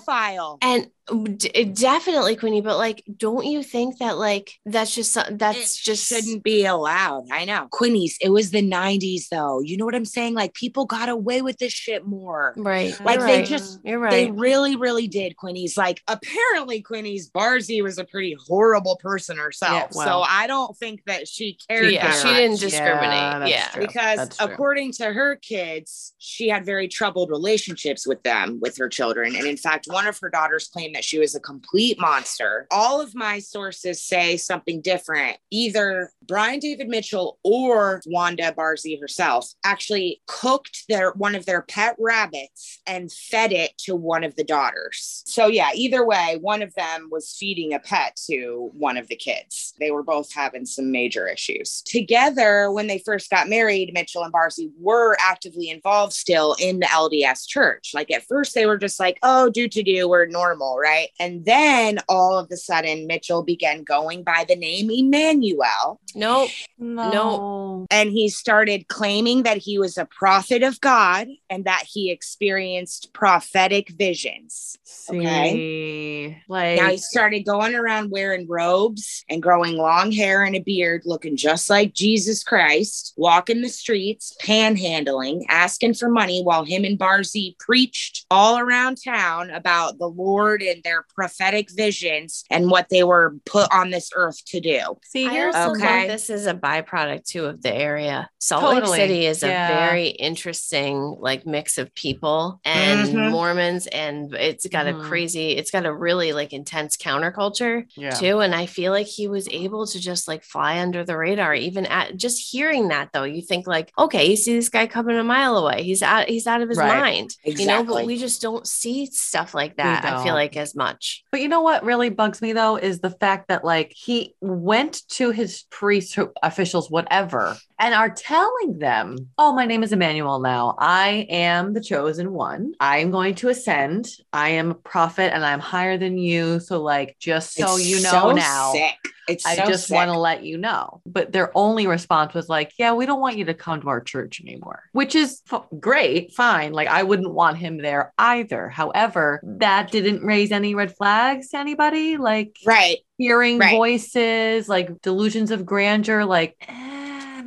Speaker 1: pedophile.
Speaker 5: and d- definitely, Quinny, but like, don't you think that like that's just some- that's
Speaker 1: It
Speaker 5: just
Speaker 1: shouldn't be allowed. I know. Quinnies, it was the 90s though. You know what I'm saying? Like people got away with this shit more.
Speaker 5: right?
Speaker 1: Like
Speaker 5: You're
Speaker 1: they
Speaker 5: right.
Speaker 1: just
Speaker 5: you're
Speaker 1: They really, really did. Quinny's like apparently Quinny's Barzee was a pretty horrible person herself.
Speaker 2: Yeah, well.
Speaker 1: so I don't think that she cared.
Speaker 5: yeah, she
Speaker 1: much.
Speaker 5: didn't discriminate.
Speaker 2: that's
Speaker 5: Yeah.
Speaker 2: true.
Speaker 1: because
Speaker 2: That's true.
Speaker 1: according to her kids, she had very troubled relationships with them, with her children. And in fact, one of her daughters claimed that she was a complete monster. All of my sources say something different. Either Brian David Mitchell or Wanda Barzee herself actually cooked their one of their pet rabbits and fed it to one of the daughters. So yeah, either way, one of them was feeding a pet to one of the kids. They were both having some major issues. Together, when they first got married, Mitchell and Barzee were actively involved still in the LDS church. Like at first they were just like, oh, do to do, we're normal, right? And then all of a sudden, Mitchell began going by the name Emmanuel.
Speaker 5: Nope.
Speaker 2: No.
Speaker 1: And he started claiming that he was a prophet of God and that he experienced prophetic visions. Okay.
Speaker 2: Like
Speaker 1: Now he started going around wearing robes and growing long hair and a beard, looking just like Jesus Christ, walking the streets, panhandling, asking for money while him and Barzee preached all around town about the Lord and their prophetic visions and what they were put on this earth to do.
Speaker 2: see
Speaker 5: I
Speaker 2: here's
Speaker 1: Okay.
Speaker 5: this is a byproduct too of the area. Salt
Speaker 2: Totally.
Speaker 5: Lake City is
Speaker 2: Yeah.
Speaker 5: a very interesting like mix of people and
Speaker 1: Mhm.
Speaker 5: Mormons, and it's got
Speaker 2: Mhm.
Speaker 5: a crazy, it's got a really like intense counterculture
Speaker 2: yeah.
Speaker 5: too. And I feel like he was able to just like fly under the radar. Even at just hearing that though, you think like, okay, you see this guy coming a mile away. He's out, he's out of his
Speaker 2: Right.
Speaker 5: mind. You know, but we just don't see stuff like that. I feel like as much.
Speaker 2: But you know what really bugs me though is the fact that like he went to his priest officials, whatever, and are telling them, "Oh, my name is Emmanuel. Now I am the chosen one. I am going to ascend. I am a prophet, and I'm higher than you. So, like, just so
Speaker 1: It's
Speaker 2: you know
Speaker 1: so
Speaker 2: now."
Speaker 1: sick. It's
Speaker 2: I
Speaker 1: so
Speaker 2: just
Speaker 1: sick.
Speaker 2: want to let you know. But their only response was like, yeah, we don't want you to come to our church anymore, which is f- great, fine. Like, I wouldn't want him there either. However, that didn't raise any red flags to anybody. Like,
Speaker 1: right.
Speaker 2: hearing
Speaker 1: Right.
Speaker 2: voices, like delusions of grandeur, like, eh,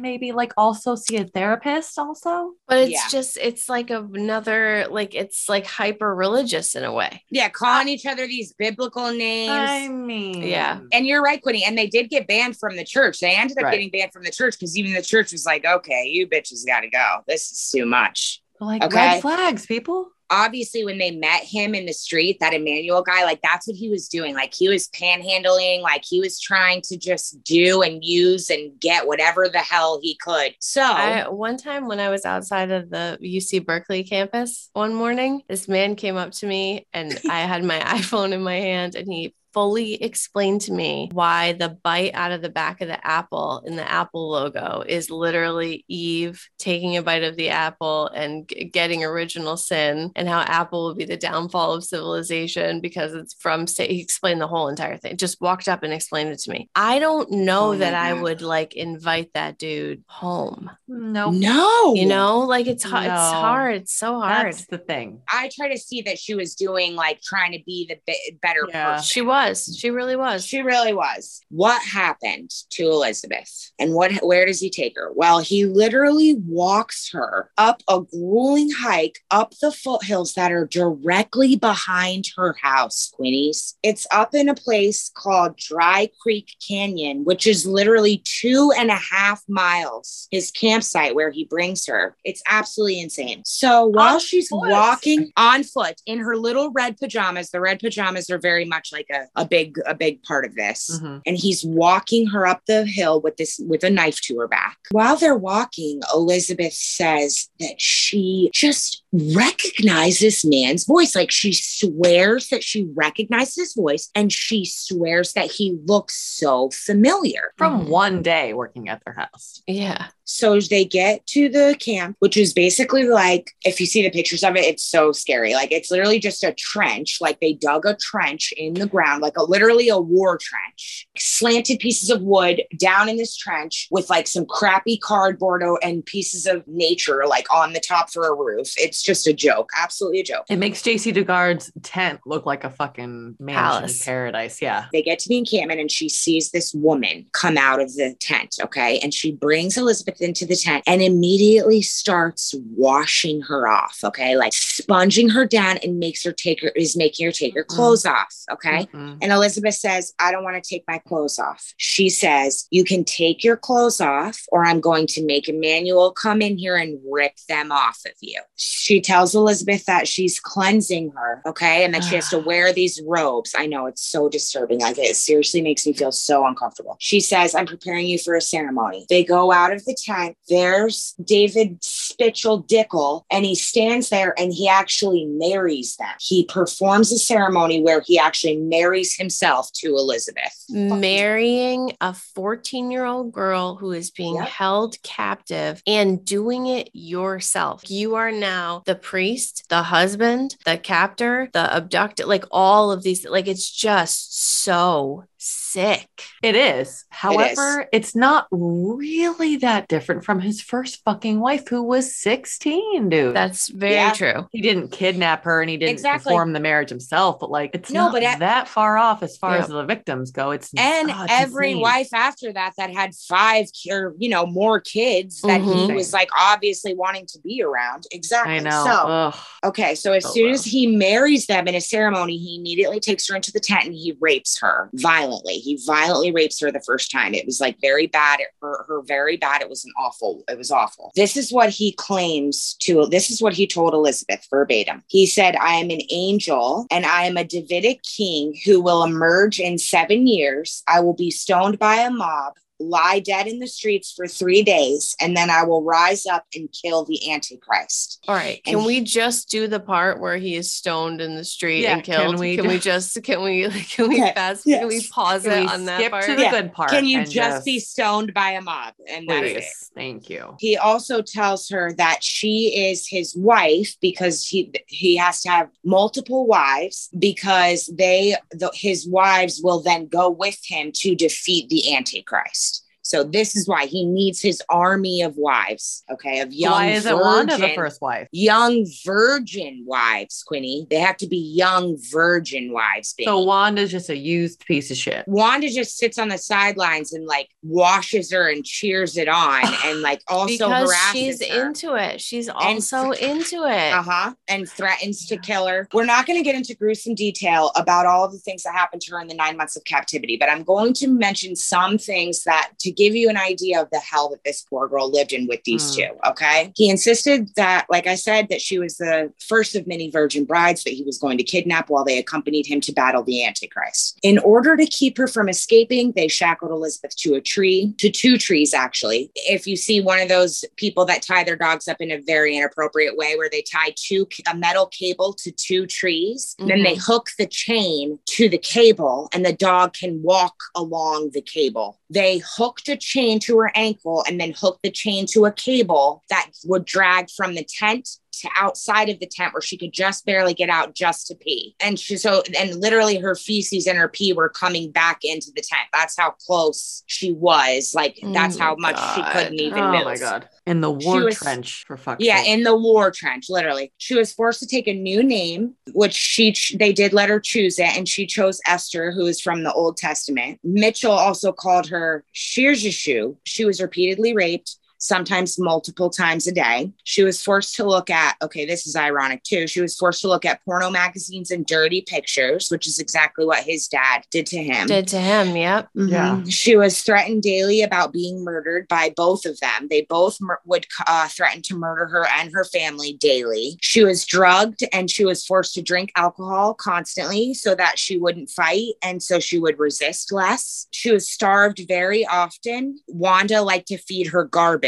Speaker 2: maybe like also see a therapist also.
Speaker 5: But it's
Speaker 1: Yeah.
Speaker 5: just, it's like another, like, it's like hyper religious in a way.
Speaker 1: Yeah, calling each other these biblical names.
Speaker 2: I mean,
Speaker 5: Yeah.
Speaker 1: And you're right, Quinny. And they did get banned from the church. They ended up
Speaker 2: Right.
Speaker 1: getting banned from the church because even the church was like, okay, you bitches got to go. This is too much.
Speaker 2: like
Speaker 1: Okay.
Speaker 2: red flags, people.
Speaker 1: Obviously, when they met him in the street, that Emmanuel guy, like that's what he was doing. Like he was panhandling, like he was trying to just do and use and get whatever the hell he could. So,
Speaker 5: I one time when I was outside of the UC Berkeley campus one morning, this man came up to me and I had my <laughs> iPhone in my hand and he fully explained to me why the bite out of the back of the apple in the Apple logo is literally Eve taking a bite of the apple and g- getting original sin and how Apple will be the downfall of civilization because it's from sa- he explained the whole entire thing just walked up and explained it to me I don't know
Speaker 1: Oh my
Speaker 5: that I would like invite that dude home
Speaker 2: Nope.
Speaker 1: no,
Speaker 5: you know like it's hard it's hard it's so hard
Speaker 2: That's the thing.
Speaker 1: I try to see that she was doing like trying to be the be- better
Speaker 2: Yeah.
Speaker 1: person.
Speaker 5: she was she really was
Speaker 1: She really was. What happened to Elizabeth? And what where does he take her? Well, he literally walks her up a grueling hike up the foothills that are directly behind her house, Queenies. It's up in a place called Dry Creek Canyon, which is literally two and a half miles, his campsite where he brings her. It's absolutely insane. So while
Speaker 2: On
Speaker 1: she's
Speaker 2: foot.
Speaker 1: walking on foot in her little red pajamas, the red pajamas are very much like a, a big, a big part of this.
Speaker 2: Mhm.
Speaker 1: And he's walking her up the hill with this with a knife to her back. While they're walking, Elizabeth says that she just recognizes this man's voice. Like she swears that she recognizes his voice and she swears that he looks so familiar.
Speaker 2: From
Speaker 5: Mhm.
Speaker 2: one day working at their house.
Speaker 5: yeah
Speaker 1: So as they get to the camp, which is basically like, if you see the pictures of it, it's so scary. Like it's literally just a trench. Like they dug a trench in the ground, like a literally a war trench, slanted pieces of wood down in this trench with like some crappy cardboard and pieces of nature like on the top for a roof. It's just a joke, absolutely a joke.
Speaker 2: It makes Jaycee Dugard's tent look like a fucking mansion
Speaker 5: Palace.
Speaker 2: paradise. Yeah.
Speaker 1: They get to the encampment and she sees this woman come out of the tent. Okay. And she brings Elizabeth into the tent and immediately starts washing her off. Okay. Like sponging her down and makes her take her, is making her take her clothes off. Okay.
Speaker 2: Mhm.
Speaker 1: And Elizabeth says, I don't want to take my clothes off. She says, You can take your clothes off, or I'm going to make Emmanuel come in here and rip them off of you. She tells Elizabeth that she's cleansing her. Okay. And that she has to <sighs> wear these robes. I know it's so disturbing. Like it seriously makes me feel so uncomfortable. She says, I'm preparing you for a ceremony. They go out of the tent. There's David Spitchel Dickel, and he stands there and he actually marries them. He performs a ceremony where he actually marries himself to Elizabeth.
Speaker 5: marrying a 14 year old girl who is being
Speaker 1: Yep.
Speaker 5: held captive and doing it yourself. You are now the priest, the husband, the captor, the abducted, like all of these. Like it's just so sick.
Speaker 2: It is. However, it's not really that different from his first fucking wife, who was 16, dude.
Speaker 5: That's very
Speaker 1: Yeah.
Speaker 5: true.
Speaker 2: he didn't kidnap her and he didn't
Speaker 1: Exactly.
Speaker 2: perform the marriage himself, but like it's
Speaker 1: No,
Speaker 2: not
Speaker 1: but at-
Speaker 2: that far off as far
Speaker 5: Yeah.
Speaker 2: as the victims go. It's
Speaker 1: and
Speaker 2: it's
Speaker 1: every
Speaker 2: insane.
Speaker 1: wife after that that had five or you know more kids that
Speaker 5: Mhm.
Speaker 1: he was like obviously wanting to be around exactly
Speaker 2: I know.
Speaker 1: so
Speaker 2: Ugh.
Speaker 1: okay so as
Speaker 2: So
Speaker 1: soon
Speaker 2: rough.
Speaker 1: as he marries them in a ceremony he immediately takes her into the tent and he rapes her violently he violently rapes her the first time. It was like very bad. It hurt her very bad. It was an awful it was awful. This is what he claims to this is what he told elizabeth verbatim. He said i am an angel and i am a davidic king who will emerge in seven years. I will be stoned by a mob lie dead in the streets for three days and then i will rise up and kill the antichrist
Speaker 5: All right.
Speaker 1: And
Speaker 5: Can
Speaker 1: he-
Speaker 5: we just do the part where he is stoned in the street
Speaker 2: Yeah,
Speaker 5: and
Speaker 2: can
Speaker 5: killed? Can
Speaker 2: we
Speaker 5: we,
Speaker 2: just-
Speaker 5: just can we <laughs> can we
Speaker 1: Okay,
Speaker 5: fast can we pause
Speaker 2: Can
Speaker 5: it
Speaker 2: we
Speaker 5: on that
Speaker 2: skip
Speaker 5: part?
Speaker 2: to the
Speaker 1: Yeah.
Speaker 2: good part?
Speaker 1: can you
Speaker 2: and
Speaker 1: just, be stoned by a mob and that's
Speaker 2: please? Thank you.
Speaker 1: he also tells her that she is his wife because he he has to have multiple wives because they the, his wives will then go with him to defeat the antichrist so this is why he needs his army of wives okay of young
Speaker 2: Why isn't Wanda the
Speaker 1: virgin-
Speaker 2: first wife?
Speaker 1: young virgin wives quinny they have to be young virgin wives baby.
Speaker 2: So Wanda's just a used piece of shit.
Speaker 1: Wanda just sits on the sidelines and like washes her and cheers it on and like <laughs> also
Speaker 5: because
Speaker 1: harasses
Speaker 5: she's
Speaker 1: her.
Speaker 5: into it. She's also into it.
Speaker 1: uh-huh and threatens to kill her we're not going to get into gruesome detail about all of the things that happened to her in the nine months of captivity but i'm going to mention some things that to give you an idea of the hell that this poor girl lived in with these
Speaker 2: Mm.
Speaker 1: two okay? He insisted that like i said that she was the first of many virgin brides that he was going to kidnap while they accompanied him to battle the antichrist. In order to keep her from escaping they shackled elizabeth to a tree to two trees actually. If you see one of those people that tie their dogs up in a very inappropriate way where they tie two a metal cable to two trees then they hook the chain to the cable and the dog can walk along the cable. They hooked a chain to her ankle and then hooked the chain to a cable that would drag from the tent to outside of the tent where she could just barely get out just to pee. And she so and literally her feces and her pee were coming back into the tent. That's how close she was. Like oh that's
Speaker 5: Oh
Speaker 1: how much she couldn't even
Speaker 2: oh
Speaker 1: move.
Speaker 2: my god. In the war
Speaker 1: was-
Speaker 2: trench for fuck's
Speaker 1: Yeah,
Speaker 2: sake.
Speaker 1: in the war trench, literally. She was forced to take a new name, which she they did let her choose it, and she chose Esther, who is from the Old Testament. Mitchell also called her Shearjashub. She was repeatedly raped. Sometimes multiple times a day. She was forced to look at, okay, this is ironic too. She was forced to look at porno magazines and dirty pictures, which is exactly what his dad did to him.
Speaker 5: Did to him, yep.
Speaker 2: Yeah.
Speaker 1: Mhm. She was threatened daily about being murdered by both of them. They both mur- would uh, threaten to murder her and her family daily. She was drugged and she was forced to drink alcohol constantly so that she wouldn't fight and so she would resist less. She was starved very often. Wanda liked to feed her garbage.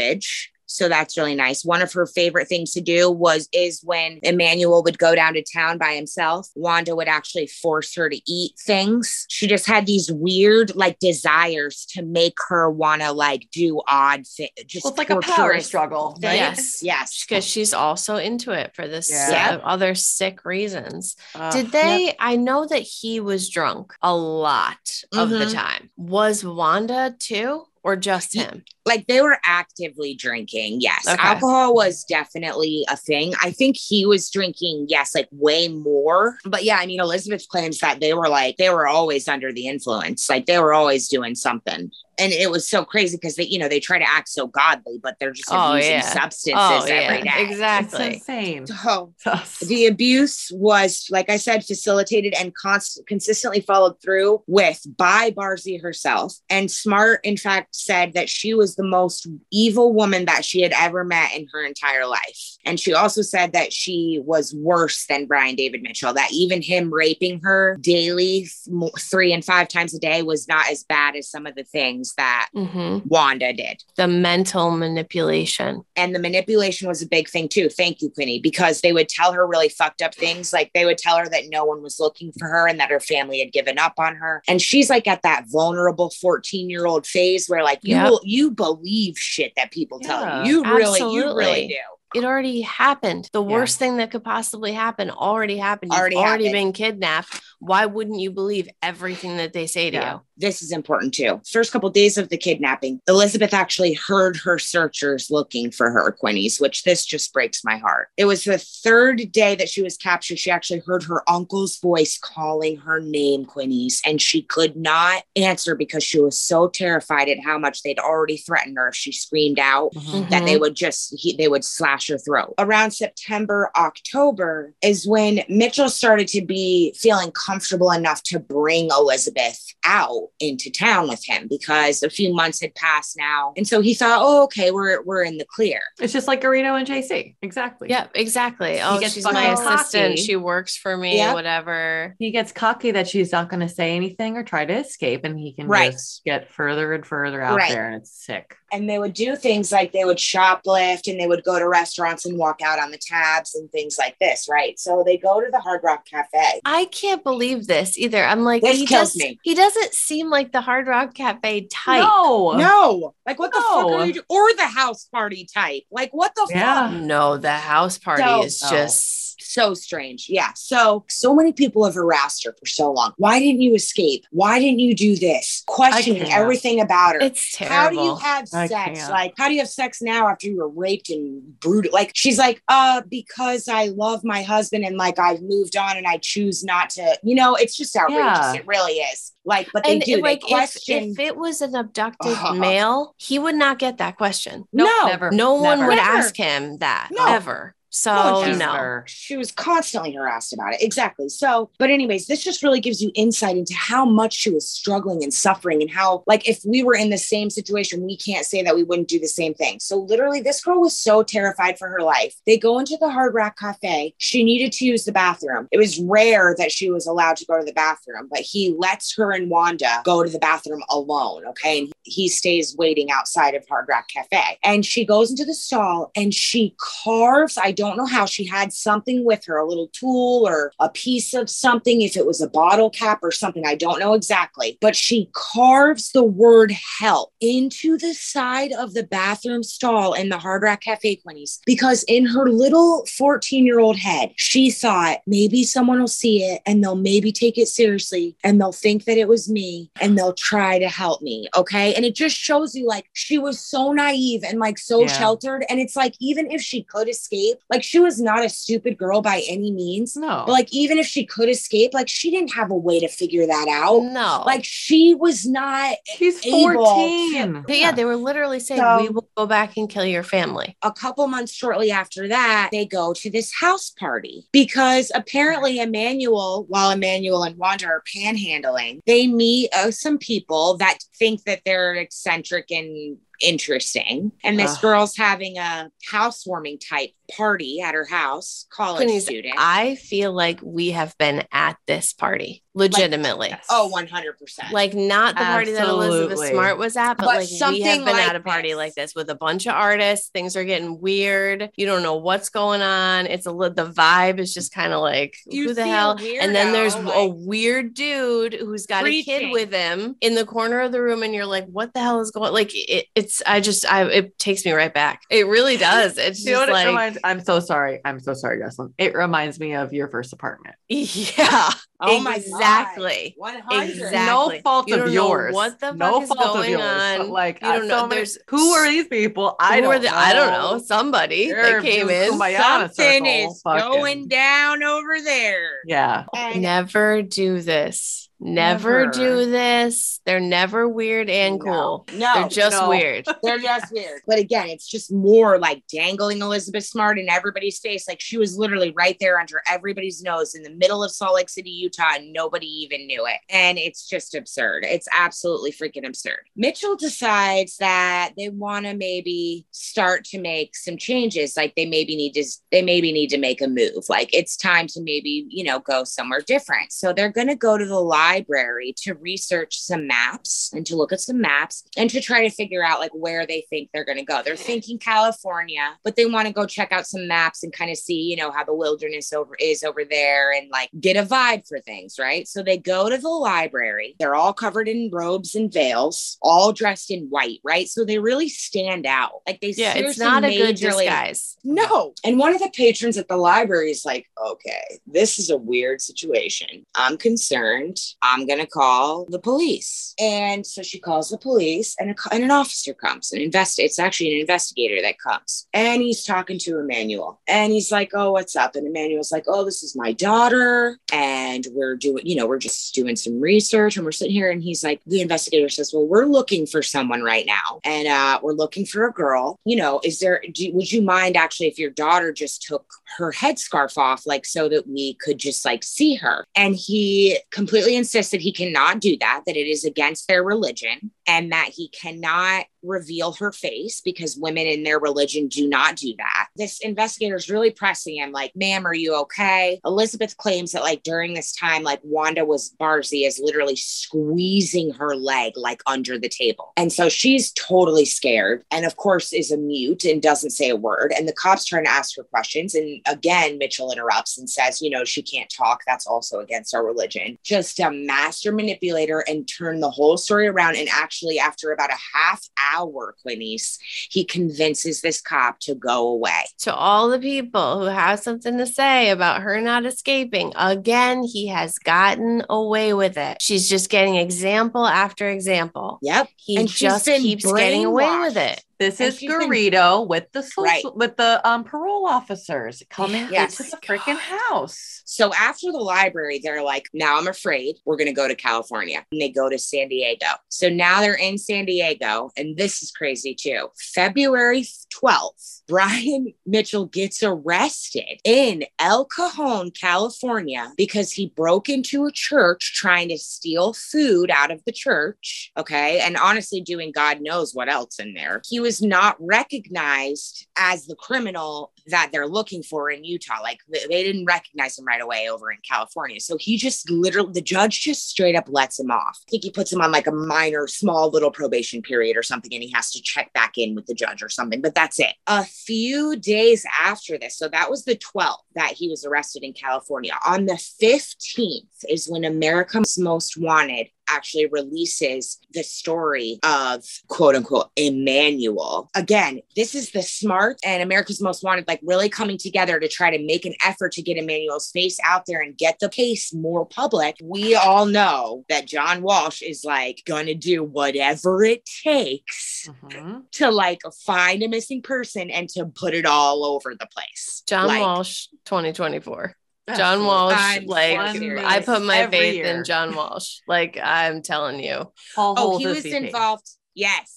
Speaker 1: So that's really nice. One of her favorite things to do was is when Emmanuel would go down to town by himself, Wanda would actually force her to eat things. She just had these weird like desires to make her want to like do odd things. Just
Speaker 2: Well, it's like a power struggle. Right?
Speaker 5: Yes.
Speaker 1: Yes.
Speaker 5: Because she's also into it for this
Speaker 2: Yeah.
Speaker 5: uh, other sick reasons.
Speaker 2: Ugh.
Speaker 5: Did they? I know that he was drunk a lot of the
Speaker 1: Mhm.
Speaker 5: time. Was Wanda too, or just him?
Speaker 1: like they were actively drinking. Yes.
Speaker 5: Okay.
Speaker 1: Alcohol was definitely a thing. I think he was drinking, yes, like way more. But yeah, I mean, Elizabeth claims that they were like, they were always under the influence. Like they were always doing something. And it was so crazy because they, you know, they try to act so godly, but they're just
Speaker 5: Oh,
Speaker 1: abusing
Speaker 5: yeah.
Speaker 1: substances
Speaker 5: Oh
Speaker 1: every
Speaker 5: yeah,
Speaker 1: day.
Speaker 2: It's
Speaker 5: exactly.
Speaker 2: insane. <laughs>
Speaker 1: Oh, so
Speaker 2: Sus.
Speaker 1: the abuse was, like I said, facilitated and const- consistently followed through with by Barzee herself. And Smart, in fact, said that she was the most evil woman that she had ever met in her entire life. And she also said that she was worse than Brian David Mitchell, that even him raping her daily, th- three and five times a day, was not as bad as some of the things things that
Speaker 5: hmm
Speaker 1: Wanda did.
Speaker 5: The mental manipulation.
Speaker 1: And the manipulation was a big thing too. Thank you, Quinny, because they would tell her really fucked up things. Like they would tell her that no one was looking for her and that her family had given up on her. And she's like at that vulnerable 14 year old phase where like you
Speaker 5: Yep.
Speaker 1: will, you believe shit that people tell
Speaker 2: Yeah,
Speaker 1: you. You really, you really do.
Speaker 5: It already happened. The
Speaker 2: Yeah.
Speaker 5: worst thing that could possibly happen already happened. You've
Speaker 1: Already
Speaker 5: already,
Speaker 1: happened.
Speaker 5: been kidnapped. Why wouldn't you believe everything that they say to
Speaker 2: Yeah.
Speaker 5: you?
Speaker 1: This is important too. First couple days of the kidnapping, Elizabeth actually heard her searchers looking for her, Quinny's, which this just breaks my heart. It was the third day that she was captured. She actually heard her uncle's voice calling her name, Quinny's, and she could not answer because she was so terrified at how much they'd already threatened her if she screamed out
Speaker 2: Mhm.
Speaker 1: that they would just he, they would slash her throat. Around September, October is when Mitchell started to be feeling comfortable enough to bring Elizabeth out into town with him because a few months had passed now. And so he thought, "Oh, okay, we're we're in the clear."
Speaker 2: It's just like Garrido and JC. Exactly.
Speaker 5: Yeah, exactly. Oh,
Speaker 2: gets
Speaker 5: she's my assistant.
Speaker 2: cocky.
Speaker 5: She works for me,
Speaker 1: Yep.
Speaker 5: whatever.
Speaker 2: He gets cocky that she's not going to say anything or try to escape, and he can
Speaker 1: Right.
Speaker 2: just get further and further out
Speaker 1: Right.
Speaker 2: there, and it's sick.
Speaker 1: And they would do things like they would shoplift and they would go to restaurants and walk out on the tabs and things like this, right? So they go to the Hard Rock Cafe.
Speaker 5: I can't believe this either. I'm like,
Speaker 1: This
Speaker 5: he
Speaker 1: kills
Speaker 5: does,
Speaker 1: me.
Speaker 5: He doesn't seem like the Hard Rock Cafe type.
Speaker 2: No.
Speaker 1: No, like what the fuck are you do- Or the house party type. Like what the
Speaker 2: Yeah.
Speaker 1: fuck?
Speaker 5: No, the house party
Speaker 1: So-
Speaker 5: is
Speaker 2: No.
Speaker 5: just
Speaker 1: so strange. Yeah. So, so many people have harassed her for so long. Why didn't you escape? Why didn't you do this? Questioning everything about her.
Speaker 5: it's terrible.
Speaker 1: How do you have
Speaker 2: I
Speaker 1: sex?
Speaker 2: can't.
Speaker 1: Like, how do you have sex now after you were raped and brutal? Like, she's like, uh, because I love my husband and like I've moved on and I choose not to, you know, it's just outrageous.
Speaker 2: Yeah.
Speaker 1: It really is. Like, but they
Speaker 5: and
Speaker 1: do.
Speaker 5: it-
Speaker 1: they
Speaker 5: like if,
Speaker 1: question.
Speaker 5: if it was an abducted
Speaker 1: Uh-huh.
Speaker 5: male, he would not get that question.
Speaker 2: Nope,
Speaker 1: No.
Speaker 2: never.
Speaker 5: No one
Speaker 2: never.
Speaker 5: would
Speaker 1: Never.
Speaker 5: ask him that
Speaker 1: No.
Speaker 5: ever. So
Speaker 1: No,
Speaker 5: no,
Speaker 1: she's she was constantly harassed about it. Exactly. So, but anyways, this just really gives you insight into how much she was struggling and suffering and how, like, if we were in the same situation, we can't say that we wouldn't do the same thing. So, literally, this girl was so terrified for her life. They go into the Hard Rock Cafe. She needed to use the bathroom. It was rare that she was allowed to go to the bathroom, but he lets her and Wanda go to the bathroom alone. Okay. And he stays waiting outside of Hard Rock Cafe. And she goes into the stall and she carves. I don't know how she had something with her, a little tool or a piece of something, if it was a bottle cap or something. I don't know exactly. But she carves the word help into the side of the bathroom stall in the Hard Rock Cafe Quinnies because in her little 14 year old head, she thought maybe someone will see it and they'll maybe take it seriously and they'll think that it was me and they'll try to help me. Okay. And it just shows you like she was so naive and like so
Speaker 2: Yeah.
Speaker 1: sheltered. And it's like, even if she could escape, like she was not a stupid girl by any means.
Speaker 2: No.
Speaker 1: But like, even if she could escape, like she didn't have a way to figure that out.
Speaker 5: no.
Speaker 1: Like she was not
Speaker 2: she's
Speaker 1: able
Speaker 2: 14.
Speaker 5: But yeah, they were literally saying,
Speaker 1: So-
Speaker 5: "We will go back and kill your family."
Speaker 1: a couple months shortly after that, they go to this house party because apparently Emmanuel, while Emmanuel and Wanda are panhandling, they meet uh, some people that think that they're eccentric and interesting. And this
Speaker 2: Ugh.
Speaker 1: girl's having a housewarming type party at her house, college student.
Speaker 5: I feel like we have been at this party legitimately.
Speaker 2: Yes.
Speaker 1: oh, 100%.
Speaker 5: Like not the party that Elizabeth Smart was at, but,
Speaker 1: But
Speaker 5: like we
Speaker 1: something
Speaker 5: have been
Speaker 1: like
Speaker 5: at a party
Speaker 1: this.
Speaker 5: like this with a bunch of artists. Things are getting weird. You don't know what's going on. It's a li- the vibe is just kind of like
Speaker 1: You
Speaker 5: who the
Speaker 1: see a
Speaker 5: hell. And then there's
Speaker 1: weirdo,
Speaker 5: a weird dude who's got a kid with him in the corner of the room, and you're like, what the hell is going? Like it, it's I just I it takes me right back. It really <laughs> does. It's
Speaker 2: You know what
Speaker 5: like
Speaker 2: it reminds? I'm so sorry. I'm so sorry, Jocelyn. It reminds me of your first apartment. <laughs>
Speaker 5: yeah.
Speaker 1: Oh my
Speaker 5: exactly.
Speaker 1: God, 100.
Speaker 5: Exactly.
Speaker 2: No fault
Speaker 5: You
Speaker 2: of yours.
Speaker 5: what the
Speaker 2: no
Speaker 5: fuck is
Speaker 2: fault of
Speaker 5: going
Speaker 2: yours.
Speaker 5: On.
Speaker 2: like,
Speaker 5: You
Speaker 2: I
Speaker 5: don't
Speaker 2: so
Speaker 5: know.
Speaker 2: many-
Speaker 5: There's-
Speaker 2: who are these people? I don't.
Speaker 5: are the- I don't know. Somebody
Speaker 2: They're
Speaker 5: that came in.
Speaker 2: kumbaya in a
Speaker 1: Something
Speaker 2: circle.
Speaker 1: is
Speaker 2: Fucking-
Speaker 1: going down over there.
Speaker 2: Yeah.
Speaker 1: And
Speaker 5: Never do this. Never,
Speaker 2: Never.
Speaker 5: do this. They're never weird and
Speaker 1: No.
Speaker 5: cool.
Speaker 1: No,
Speaker 5: They're just
Speaker 2: no.
Speaker 5: weird. <laughs>
Speaker 1: they're just weird. But again, it's just more like dangling Elizabeth Smart in everybody's face. Like she was literally right there under everybody's nose in the middle of Salt Lake City, Utah, and nobody even knew it. And it's just absurd. It's absolutely freaking absurd. Mitchell decides that they want to maybe start to make some changes. Like they maybe need to, they maybe need to make a move. Like it's time to maybe, you know, go somewhere different. So they're going to go to the library to research some maps and to look at some maps and to try to figure out like where they think they're going to go. They're thinking California, but they want to go check out some maps and kind of see, you know, how the wilderness over is over there and like get a vibe for things, right? So they go to the library. They're all covered in robes and veils, all dressed in white, right? So they really stand out. Like they
Speaker 5: Yeah, it's not a good disguise.
Speaker 1: no. And one of the patrons at the library is like, okay, this is a weird situation. I'm concerned. I'm going to call the police. And so she calls the police, and, a, and an officer comes and invest. It's actually an investigator that comes. And he's talking to Emmanuel. And he's like, oh, what's up? And Emmanuel's like, oh, this is my daughter. And we're doing, you know, we're just doing some research and we're sitting here. And he's like, the investigator says, well, we're looking for someone right now. And uh, we're looking for a girl. You know, is there, do, would you mind actually if your daughter just took her headscarf off, like so that we could just like see her? And he completely insisted he cannot do that, that it is against their religion and that he cannot reveal her face because women in their religion do not do that. This investigator is really pressing him, like, ma'am, are you okay? Elizabeth claims that, like, during this time, like, Wanda was Barzee is literally squeezing her leg, like, under the table. And so she's totally scared and, of course, is a mute and doesn't say a word. And the cops trying to ask her questions. And again, Mitchell interrupts and says, you know, she can't talk. That's also against our religion. Just a master manipulator and turn the whole story around. And actually, after about a half hour, Quinnies, he convinces this cop to go away.
Speaker 5: To all the people who have something to say about her not escaping, again, he has gotten away with it. She's just getting example after example.
Speaker 1: Yep.
Speaker 5: He
Speaker 1: And
Speaker 5: just keeps getting away with it.
Speaker 2: This
Speaker 1: And
Speaker 2: is
Speaker 1: she's been-
Speaker 2: Garrido with the social,
Speaker 1: Right.
Speaker 2: with the um parole officers coming
Speaker 1: Yes.
Speaker 2: into the freaking house.
Speaker 1: So after the library, they're like, now I'm afraid we're going to go to California. And they go to San Diego. So now they're in San Diego. And this is crazy too. February 12th, <laughs> Brian Mitchell gets arrested in El Cajon, California, because he broke into a church trying to steal food out of the church. Okay. And honestly, doing God knows what else in there. He was not recognized as the criminal that they're looking for in Utah. Like they didn't recognize him right away over in California. So he just literally, the judge just straight up lets him off. I think he puts him on like a minor, small little probation period or something, and he has to check back in with the judge or something, but that's it. A few days after this, so that was the 12th that he was arrested in California. On the 15th is when America's Most Wanted actually releases the story of quote unquote Emmanuel. Again, this is the smart and America's Most Wanted, like really coming together to try to make an effort to get Emmanuel's face out there and get the case more public. We all know that John Walsh is like gonna do whatever it takes
Speaker 2: Mhm.
Speaker 1: to like find a missing person and to put it all over the place.
Speaker 5: John
Speaker 1: Like,
Speaker 5: Walsh 2024. John Walsh,
Speaker 1: I'm
Speaker 5: like. I put my
Speaker 2: Every
Speaker 5: faith
Speaker 2: year.
Speaker 5: in John Walsh. Like I'm telling you.
Speaker 2: Paul
Speaker 1: Oh,
Speaker 2: Holt
Speaker 1: he was
Speaker 2: VP.
Speaker 1: involved. Yes.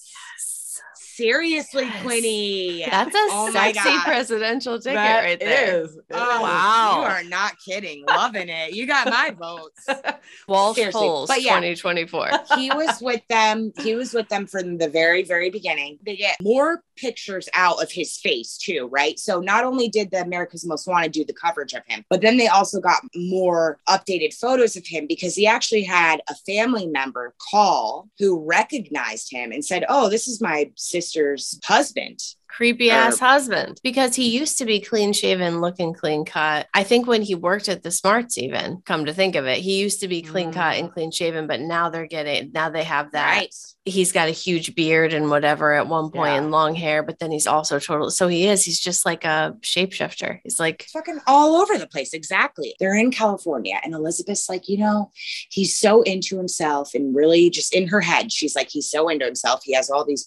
Speaker 1: Seriously,
Speaker 5: Yes.
Speaker 1: Quinny.
Speaker 5: That's a
Speaker 1: Oh
Speaker 5: sexy presidential ticket
Speaker 2: That
Speaker 5: right there.
Speaker 2: is. It
Speaker 1: Oh,
Speaker 2: is.
Speaker 5: Wow.
Speaker 1: You are not kidding. Loving it. You got my votes. <laughs>
Speaker 5: Walsh
Speaker 1: Seriously.
Speaker 5: polls
Speaker 1: But yeah.
Speaker 5: 2024.
Speaker 1: he was with them. He was with them from the very, very beginning. They get more pictures out of his face too, right? So not only did the America's Most Wanted do the coverage of him, but then they also got more updated photos of him because he actually had a family member call who recognized him and said, "Oh, this is my sister's husband."
Speaker 5: creepy ass husband because he used to be clean shaven, looking clean cut. I think when he worked at the Smarts, even come to think of it, he used to be clean mm. cut and clean shaven, but now they're getting now they have that.
Speaker 1: Right.
Speaker 5: He's got a huge beard and whatever at one point
Speaker 2: Yeah.
Speaker 5: and long hair, but then he's also total. So he is. He's just like a shapeshifter. He's like
Speaker 1: fucking all over the place. Exactly. They're in California. And Elizabeth's like, you know, he's so into himself and really just in her head, she's like, he's so into himself. He has all these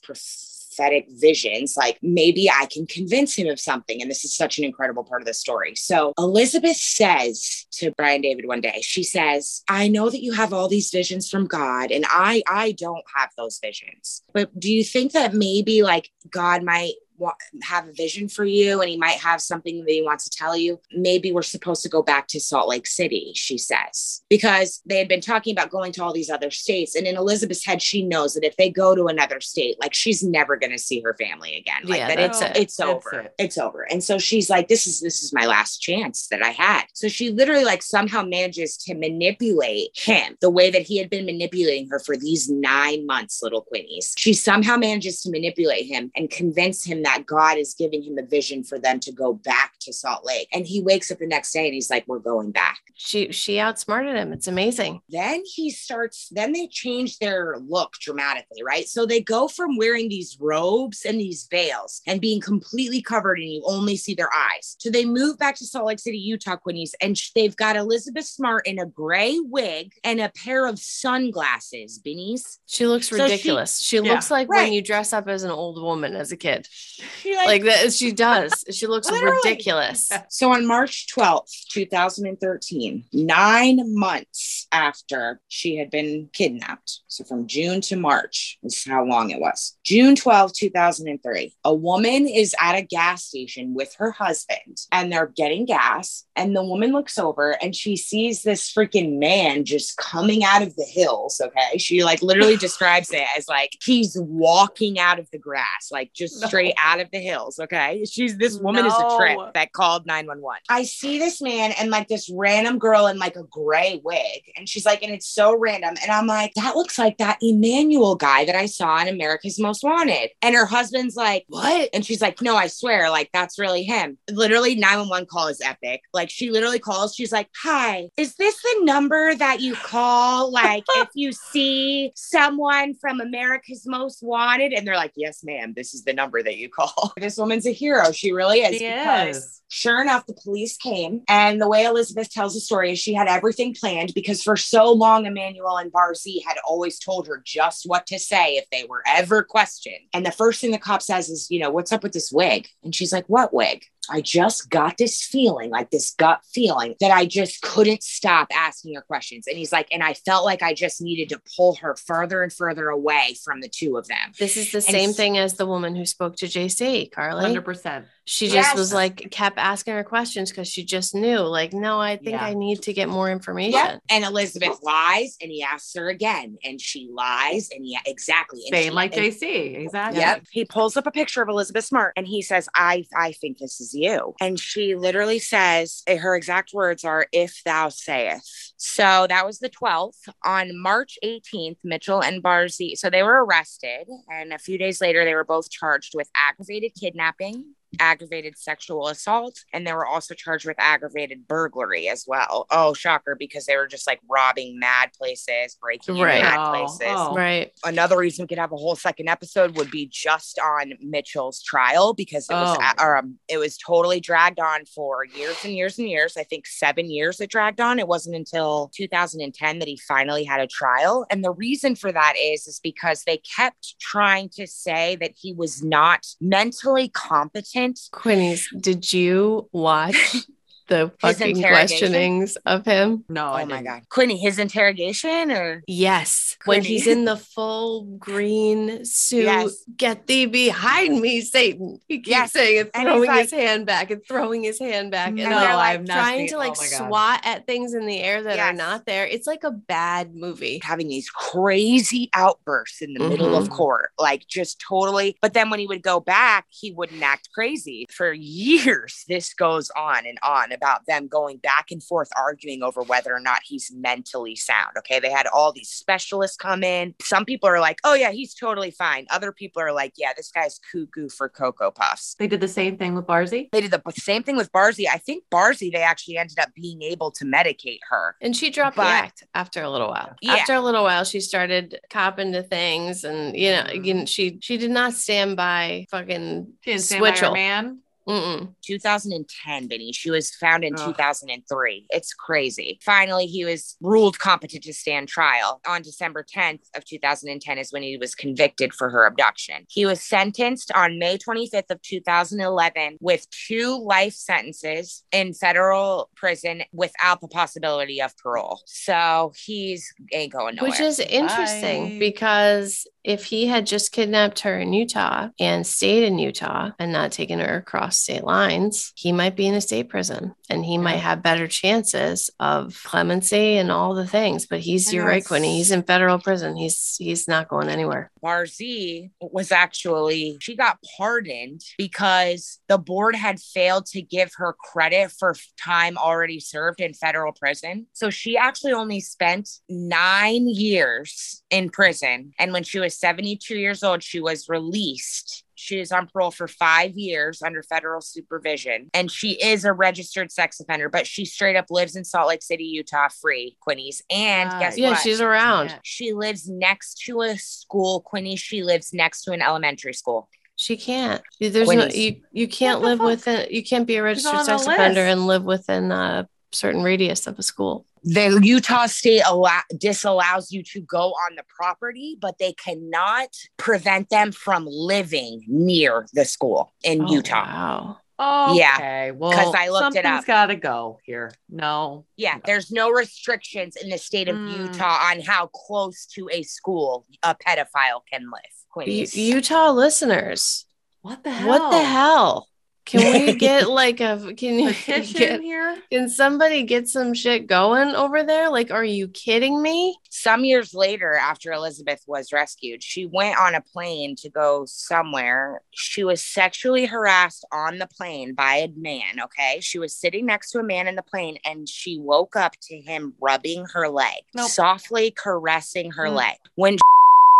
Speaker 1: prophetic visions. Like, maybe I can convince him of something. And this is such an incredible part of the story. So Elizabeth says to Brian David one day, she says, I know that you have all these visions from God, and I I don't have those visions. But do you think that maybe like God might wa- have a vision for you and he might have something that he wants to tell you. Maybe we're supposed to go back to Salt Lake City, she says, because they had been talking about going to all these other states. And in Elizabeth's head, she knows that if they go to another state, like she's never going to see her family again. Like
Speaker 5: Yeah,
Speaker 1: that it's
Speaker 5: it.
Speaker 1: it's over.
Speaker 2: it.
Speaker 1: It's over. And so she's like, this is this is my last chance that I had. So she literally like somehow manages to manipulate him the way that he had been manipulating her for these nine months, little Quinnies. She somehow manages to manipulate him and convince him that God is giving him a vision for them to go back to Salt Lake. And he wakes up the next day and he's like, We're going back.
Speaker 5: She she outsmarted him. It's amazing.
Speaker 1: Then he starts, then they change their look dramatically, right? So they go from wearing these robes and these veils and being completely covered and you only see their eyes. So they move back to Salt Lake City, Utah, Quinnies, and they've got Elizabeth Smart in a gray wig and a pair of sunglasses, Binnies.
Speaker 5: She looks
Speaker 1: So she-
Speaker 5: ridiculous. She,
Speaker 2: Yeah.
Speaker 5: looks like
Speaker 1: Right.
Speaker 5: when you dress up as an old woman as a kid.
Speaker 1: She
Speaker 5: Like that she does. She looks
Speaker 1: Literally.
Speaker 5: ridiculous.
Speaker 1: So on March 12th, 2013, nine months after she had been kidnapped, so from June to March is how long it was. June 12, 2003, a woman is at a gas station with her husband and they're getting gas. And the woman looks over and she sees this freaking man just coming out of the hills. Okay. She like literally <laughs> describes it as like he's walking out of the grass, like just straight out of the hills. Okay. She's this woman is a trip that called 911. I see this man and like this random girl in like a gray wig. And she's like, and it's so random. And I'm like, that looks like that Emmanuel guy that I saw in America's Most Wanted. And her husband's like, what? And she's like, no, I swear, like that's really him. Literally, 911 call is epic. Like she literally calls, she's like, hi, is this the number that you call? Like if you <laughs> see someone from America's Most Wanted? And they're like, yes, ma'am, this is the number that you call. <laughs> This woman's a hero. She really is.
Speaker 2: She
Speaker 1: because
Speaker 2: is.
Speaker 1: Sure enough, the police came. And the way Elizabeth tells the story is she had everything planned because for so long, Emmanuel and Barzee had always told her just what to say if they were ever questioned. And the first thing the cop says is, you know, what's up with this wig? And she's like, what wig? I just got this feeling, like this gut feeling that I just couldn't stop asking her questions. And he's like, and I felt like I just needed to pull her further and further away from the two of them.
Speaker 5: This is the
Speaker 1: And
Speaker 5: same thing as the woman who spoke to JC, Carly.
Speaker 2: 100%.
Speaker 5: She just
Speaker 1: Yes.
Speaker 5: was like kept asking her questions because she just knew, like, no, I think
Speaker 2: Yeah.
Speaker 5: I need to get more information.
Speaker 1: Yeah. And Elizabeth lies and he asks her again and she lies and yeah, exactly. And
Speaker 2: Same
Speaker 1: she-
Speaker 2: like
Speaker 1: and-
Speaker 2: JC. Exactly.
Speaker 1: Yep. He pulls up a picture of Elizabeth Smart and he says, I, I think this is you. And she literally says, eh, her exact words are, if thou sayest. So that was the 12th. On March 18th, Mitchell and Barzee, so they were arrested. And a few days later, they were both charged with aggravated kidnapping. Aggravated sexual assault, and they were also charged with aggravated burglary as well. Oh, shocker, because they were just like robbing mad places, breaking
Speaker 5: Right.
Speaker 1: mad
Speaker 2: Oh,
Speaker 1: places
Speaker 2: oh.
Speaker 5: Right.
Speaker 1: another reason we could have a whole second episode would be just on Mitchell's trial because it was
Speaker 2: Oh.
Speaker 1: um, it was totally dragged on for years and years and years. I think seven years it dragged on. It wasn't until 2010 that he finally had a trial, and the reason for that is is because they kept trying to say that he was not mentally competent.
Speaker 5: Quinny's, did you watch <laughs> the
Speaker 1: His
Speaker 5: fucking questionings of him?
Speaker 2: No,
Speaker 1: Oh,
Speaker 2: I
Speaker 1: my
Speaker 2: didn't.
Speaker 1: god, Quinny, his interrogation or
Speaker 5: Yes. When he's in the full green suit,
Speaker 1: Yes.
Speaker 5: get thee behind me, Satan. He keeps
Speaker 1: Yes.
Speaker 5: saying it,
Speaker 1: And
Speaker 5: throwing
Speaker 1: like-
Speaker 5: his hand back and throwing his hand back. And
Speaker 2: No,
Speaker 5: they're
Speaker 2: I
Speaker 5: like
Speaker 2: have not
Speaker 5: trying to like
Speaker 2: oh
Speaker 5: swat at things in the air that are not there. It's like a bad movie.
Speaker 1: having these crazy outbursts in the middle of
Speaker 2: Mhm.
Speaker 1: court, like just totally. But then when he would go back, he wouldn't act crazy. For years, this goes on and on about them going back and forth arguing over whether or not he's mentally sound. Okay. They had all these specialists come in. Some people are like, oh, yeah, he's totally fine. Other people are like, yeah, this guy's cuckoo for Cocoa Puffs.
Speaker 2: They did the same thing with Barzee.
Speaker 1: They did the same thing with Barzee. I think Barzee, they actually ended up being able to medicate her.
Speaker 5: And she dropped
Speaker 1: But-
Speaker 5: the act after a little while.
Speaker 1: Yeah.
Speaker 5: After a little while, she started copping to things, and you know,
Speaker 2: mm-hmm.
Speaker 5: again, she she did not stand by fucking
Speaker 2: She didn't stand by her man.
Speaker 5: Mm-mm.
Speaker 1: 2010, Benny. She was found in
Speaker 2: Ugh.
Speaker 1: 2003. It's crazy. Finally, he was ruled competent to stand trial. On December 10th of 2010 is when he was convicted for her abduction. He was sentenced on May 25th of 2011 with two life sentences in federal prison without the possibility of parole. So he's ain't going nowhere.
Speaker 5: Which is interesting
Speaker 2: Bye.
Speaker 5: because if he had just kidnapped her in Utah and stayed in Utah and not taken her across state lines, he might be in a state prison and he might have better chances of clemency and all the things. But he's,
Speaker 1: And
Speaker 5: you're right, Quinny. He's in federal prison. He's he's not going anywhere.
Speaker 1: Barzee was actually, she got pardoned because the board had failed to give her credit for time already served in federal prison. So she actually only spent nine years in prison. And when she was 72 years old, she was released. She is on parole for five years under federal supervision. And she is a registered sex offender, but she straight up lives in Salt Lake City, Utah, free, Quinnies. And
Speaker 2: Nice.
Speaker 1: guess
Speaker 5: Yeah,
Speaker 1: what?
Speaker 5: she's around.
Speaker 2: Yeah.
Speaker 1: She lives next to a school, Quinny. She lives next to an elementary school.
Speaker 5: She can't. You- There's no you. You can't live
Speaker 2: fuck?
Speaker 5: within. You can't be a registered sex offender
Speaker 2: list.
Speaker 5: and live within a certain radius of a school.
Speaker 1: The Utah state allow- disallows you to go on the property, but they cannot prevent them from living near the school in
Speaker 5: Oh,
Speaker 1: Utah.
Speaker 5: Wow.
Speaker 2: Oh,
Speaker 1: Yeah,
Speaker 2: okay. Well,
Speaker 1: 'cause I looked it
Speaker 2: something's
Speaker 1: up.
Speaker 2: got to go here. No.
Speaker 1: Yeah, there's no restrictions in the state of
Speaker 2: Mm.
Speaker 1: Utah on how close to a school a pedophile can live.
Speaker 5: U- Utah listeners,
Speaker 2: What the hell?
Speaker 5: what the hell? Can we <laughs> get like a? Can you get?
Speaker 2: here?
Speaker 5: Can somebody get some shit going over there? Like, are you kidding me?
Speaker 1: some years later after elizabeth was rescued she went on a plane to go somewhere she was sexually harassed on the plane by a man okay she was sitting next to a man in the plane and she woke up to him rubbing her leg
Speaker 2: Nope.
Speaker 1: softly caressing her
Speaker 2: Mm.
Speaker 1: leg when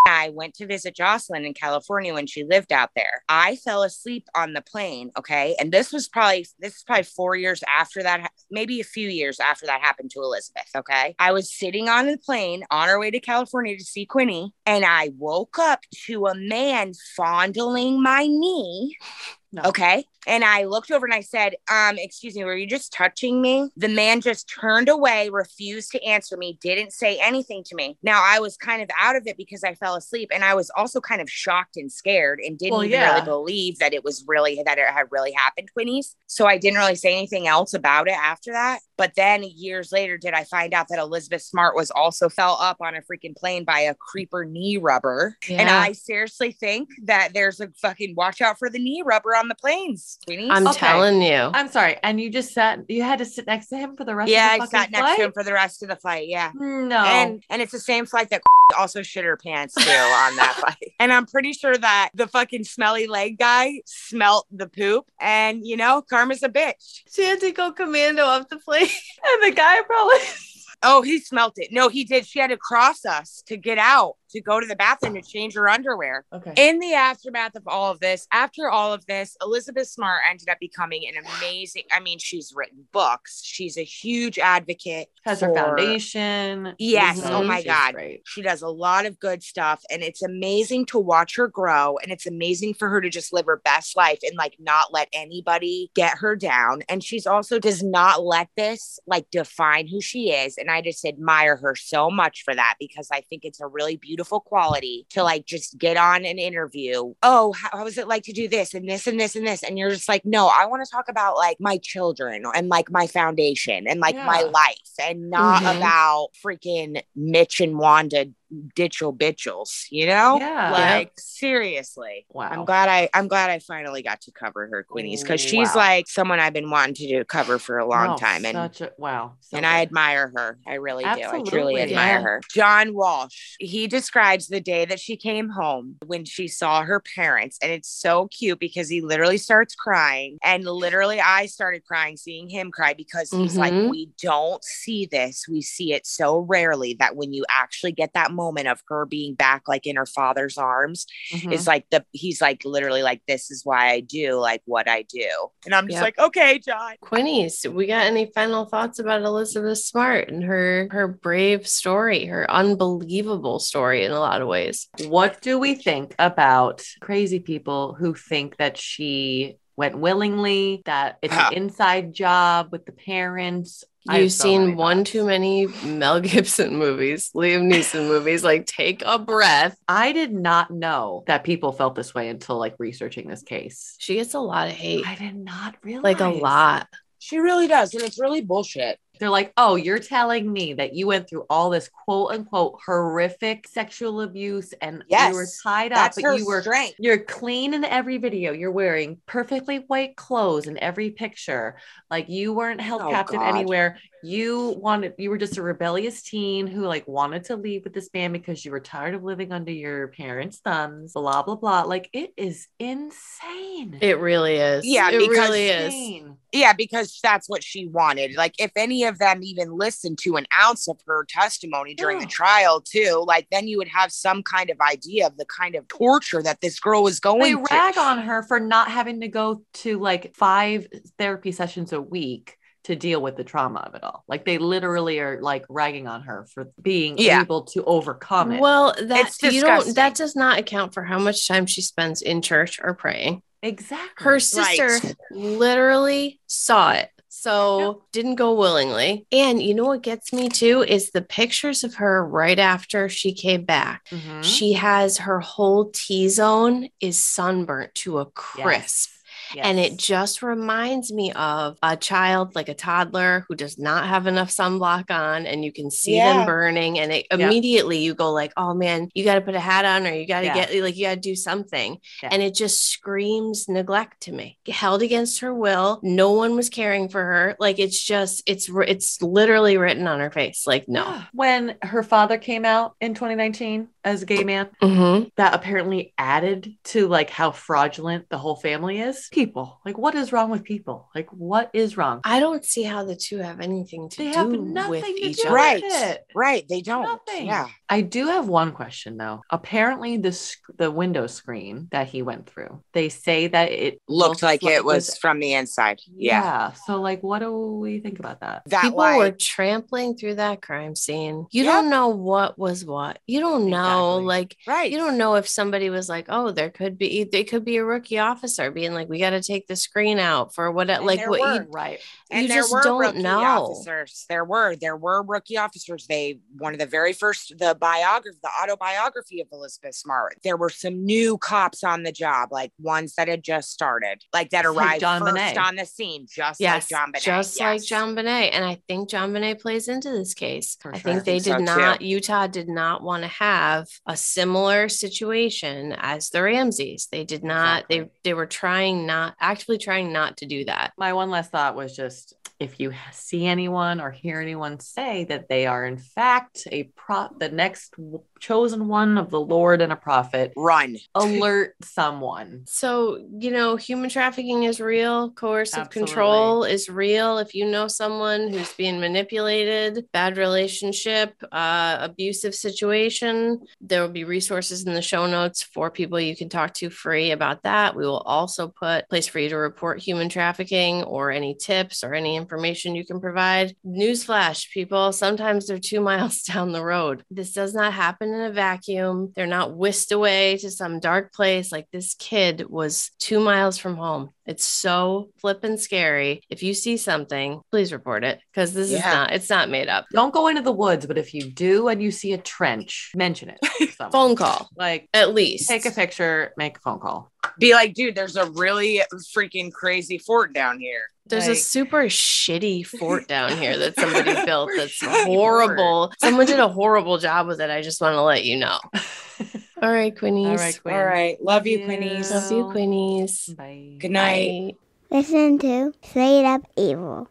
Speaker 1: I went to visit Jocelyn in California when she lived out there. I fell asleep on the plane. Okay. And this was probably, this is probably four years after that, maybe a few years after that happened to Elizabeth. Okay. I was sitting on the plane on our way to California to see Quinny, and I woke up to a man fondling my knee.
Speaker 2: No.
Speaker 1: Okay. And I looked over and I said, um, excuse me, were you just touching me? The man just turned away, refused to answer me, didn't say anything to me. Now I was kind of out of it because I fell asleep and I was also kind of shocked and scared and didn't
Speaker 2: Well,
Speaker 1: even
Speaker 2: yeah.
Speaker 1: really believe that it was really that it had really happened, Quinnies. So I didn't really say anything else about it after that. But then years later, did I find out that Elizabeth Smart was also fell up on a freaking plane by a creeper knee rubber. And I seriously think that there's a fucking watch out for the knee rubber on the planes, Queenies.
Speaker 5: I'm
Speaker 2: Okay.
Speaker 5: telling you.
Speaker 2: I'm sorry. And you just sat, you had to sit next to him for the rest
Speaker 1: yeah,
Speaker 2: of the
Speaker 1: I
Speaker 2: fucking
Speaker 1: sat next
Speaker 2: flight?
Speaker 1: to him for the rest of the flight. Yeah.
Speaker 2: No.
Speaker 1: And and it's the same flight that <laughs> also shit her pants too on that <laughs> flight. And I'm pretty sure that the fucking smelly leg guy smelt the poop. And you know, karma's a bitch.
Speaker 5: She had to go commando off the plane. <laughs>
Speaker 2: and the guy probably.
Speaker 1: Oh, he smelt it. No, he did. She had to cross us to get out to go to the bathroom to change her underwear.
Speaker 2: Okay.
Speaker 1: In the aftermath of all of this, after all of this, Elizabeth Smart ended up becoming an amazing. I mean, she's written books. She's a huge advocate.
Speaker 2: Has her foundation.
Speaker 1: Yes.
Speaker 5: Oh
Speaker 1: my
Speaker 2: She's
Speaker 1: God.
Speaker 2: great.
Speaker 1: She does a lot of good stuff, and it's amazing to watch her grow. And it's amazing for her to just live her best life and like not let anybody get her down. And she's also does not let this like define who she is. And I just admire her so much for that because I think it's a really beautiful quality to like just get on an interview. Oh, how, was it like to do this and this and this and this? And you're just like, no, I want to talk about like my children and like my foundation and like my life and not
Speaker 5: Mhm.
Speaker 1: about freaking Mitch and Wanda ditchel bitchels, you know?
Speaker 2: Yeah.
Speaker 1: Like seriously.
Speaker 2: Wow.
Speaker 1: I'm glad I I'm glad I finally got to cover her Queenies because she's
Speaker 2: Wow.
Speaker 1: like someone I've been wanting to do cover for a long
Speaker 2: No,
Speaker 1: time and
Speaker 2: such a wow. So
Speaker 1: and I admire her. I really do. I truly admire
Speaker 5: Yeah.
Speaker 1: her. John Walsh, he describes the day that she came home when she saw her parents. And it's so cute because he literally starts crying. And literally, I started crying seeing him cry because he's like,
Speaker 5: Mhm.
Speaker 1: We don't see this. We see it so rarely that when you actually get that moment of her being back, like in her father's arms,
Speaker 2: Mhm.
Speaker 1: it's like the, he's like, literally, like, this is why I do like what I do. And I'm just
Speaker 5: Yep.
Speaker 1: like, okay, John.
Speaker 5: Quinnies, we got any final thoughts about Elizabeth Smart and her her brave story, her unbelievable story in a lot of ways?
Speaker 2: What do we think about crazy people who think that she went willingly, that it's an inside job with the parents? I have
Speaker 5: You've
Speaker 2: so
Speaker 5: seen one too many Mel <laughs> Gibson movies, Liam Neeson <laughs> movies. Like, take a breath.
Speaker 2: I did not know that people felt this way until like researching this case.
Speaker 5: She gets a lot of hate,
Speaker 2: I did not realize.
Speaker 5: like a lot.
Speaker 1: She really does. And it's really bullshit.
Speaker 2: They're like, oh, you're telling me that you went through all this quote unquote horrific sexual abuse and
Speaker 1: Yes,
Speaker 2: you were tied up, but you were
Speaker 1: strength.
Speaker 2: you're clean in every video. You're wearing perfectly white clothes in every picture. Like you weren't held
Speaker 1: Oh,
Speaker 2: captive
Speaker 1: God.
Speaker 2: anywhere. You wanted you were just a rebellious teen who like wanted to leave with this man because you were tired of living under your parents' thumbs, blah blah blah. Like it is insane.
Speaker 5: It really is.
Speaker 1: Yeah,
Speaker 5: it
Speaker 1: because-
Speaker 5: really is.
Speaker 2: Insane.
Speaker 1: Yeah, because that's what she wanted. Like, if any of them even listened to an ounce of her testimony during the trial, too, like then you would have some kind of idea of the kind of torture that this girl was going
Speaker 2: They
Speaker 1: through.
Speaker 2: rag on her for not having to go to like five therapy sessions a week to deal with the trauma of it all. Like they literally are like ragging on her for being
Speaker 1: Yeah.
Speaker 2: able to overcome it.
Speaker 5: Well,
Speaker 1: that's
Speaker 5: you don't that does not account for how much time she spends in church or praying.
Speaker 2: Exactly.
Speaker 5: Her sister
Speaker 1: Right.
Speaker 5: literally saw it. So didn't go willingly. And you know what gets me too is the pictures of her right after she came back.
Speaker 2: Mhm.
Speaker 5: She has her whole T zone is sunburnt to a crisp. And it just reminds me of a child, like a toddler who does not have enough sunblock on, and you can see them burning. And it
Speaker 2: Yep.
Speaker 5: immediately you go like, "Oh man, you got to put a hat on, or you got to
Speaker 2: Yeah.
Speaker 5: get like you got to do something."
Speaker 2: Yeah.
Speaker 5: And it just screams neglect to me. Held against her will, no one was caring for her. Like it's just, it's it's literally written on her face. Like no.
Speaker 2: When her father came out in 2019 as a gay man,
Speaker 5: Mhm.
Speaker 2: that apparently added to like how fraudulent the whole family is. People, like, what is wrong with people? Like, what is wrong?
Speaker 5: I don't see how the two have anything to
Speaker 2: They
Speaker 5: do
Speaker 2: have
Speaker 5: with
Speaker 2: nothing to
Speaker 5: each
Speaker 2: do
Speaker 5: other.
Speaker 1: right. Right. They don't.
Speaker 2: Nothing.
Speaker 1: Yeah.
Speaker 2: I do have one question though. Apparently, the sc- the window screen that he went through, they say that it
Speaker 1: Looked like
Speaker 2: looks
Speaker 1: it was from the inside. Yeah.
Speaker 2: Yeah. So, like, what do we think about that?
Speaker 1: That
Speaker 5: People
Speaker 1: like,
Speaker 5: were trampling through that crime scene. You
Speaker 1: Yep.
Speaker 5: don't know what was what. You don't know,
Speaker 2: Exactly.
Speaker 5: like,
Speaker 1: right.
Speaker 5: you don't know if somebody was like, oh, there could be, they could be a rookie officer being like, we got to take the screen out for what,
Speaker 1: And
Speaker 5: like, what
Speaker 1: were.
Speaker 5: you,
Speaker 2: Right.
Speaker 1: and
Speaker 5: you
Speaker 1: there
Speaker 5: just
Speaker 1: were
Speaker 5: don't
Speaker 1: rookie
Speaker 5: know.
Speaker 1: officers. There were there were rookie officers. They one of the very first the biography, the autobiography of Elizabeth Smart. There were some new cops on the job, like ones that had just started, like that
Speaker 2: Just like
Speaker 1: arrived
Speaker 2: John
Speaker 1: first
Speaker 2: Bonet.
Speaker 1: on the scene, just
Speaker 5: yes,
Speaker 1: like JonBenét.
Speaker 5: just like. JonBenét. And I think JonBenét plays into this case.
Speaker 2: For
Speaker 5: I
Speaker 2: sure.
Speaker 5: think they
Speaker 1: I think
Speaker 5: did
Speaker 1: so, too.
Speaker 5: not, Utah did not want to have a similar situation as the Ramseys. They did not, they, they were trying not, actively trying not to do that.
Speaker 2: My one last thought was just if you see anyone or hear anyone say that they are in fact a pro the next chosen one of the Lord and a prophet,
Speaker 1: Run.
Speaker 2: alert <laughs> someone.
Speaker 5: So, you know, human trafficking is real, coercive
Speaker 2: Absolutely.
Speaker 5: control is real. If you know someone who's being manipulated, bad relationship, uh, abusive situation, there will be resources in the show notes for people you can talk to free about that. We will also put place for you to report human trafficking or any tips or any information you can provide. Newsflash, people, sometimes they're two <laughs> miles down the road. This does not happen in a vacuum. They're not whisked away to some dark place. Like this kid was two miles from home. It's so flippin' scary. If you see something, please report it because this is not, it's not made up.
Speaker 2: Don't go into the woods, but if you do and you see a trench, mention it. <laughs>
Speaker 5: Phone call,
Speaker 2: Like
Speaker 5: at least.
Speaker 2: take a picture, make a phone call.
Speaker 1: Be like, dude, there's a really freaking crazy fort down here.
Speaker 5: There's a super shitty fort <laughs> down here that somebody <laughs> built that's
Speaker 1: shitty
Speaker 5: horrible. Someone did a horrible job with it. I just want to let you know. <laughs> All right, Quinnies.
Speaker 2: All right, Quinn.
Speaker 1: All right. Love you,
Speaker 2: Yeah.
Speaker 1: Quinnies.
Speaker 5: Love you, Quinnies.
Speaker 2: Bye.
Speaker 1: Good night.
Speaker 5: Bye.
Speaker 6: Listen to Straight Up Evil.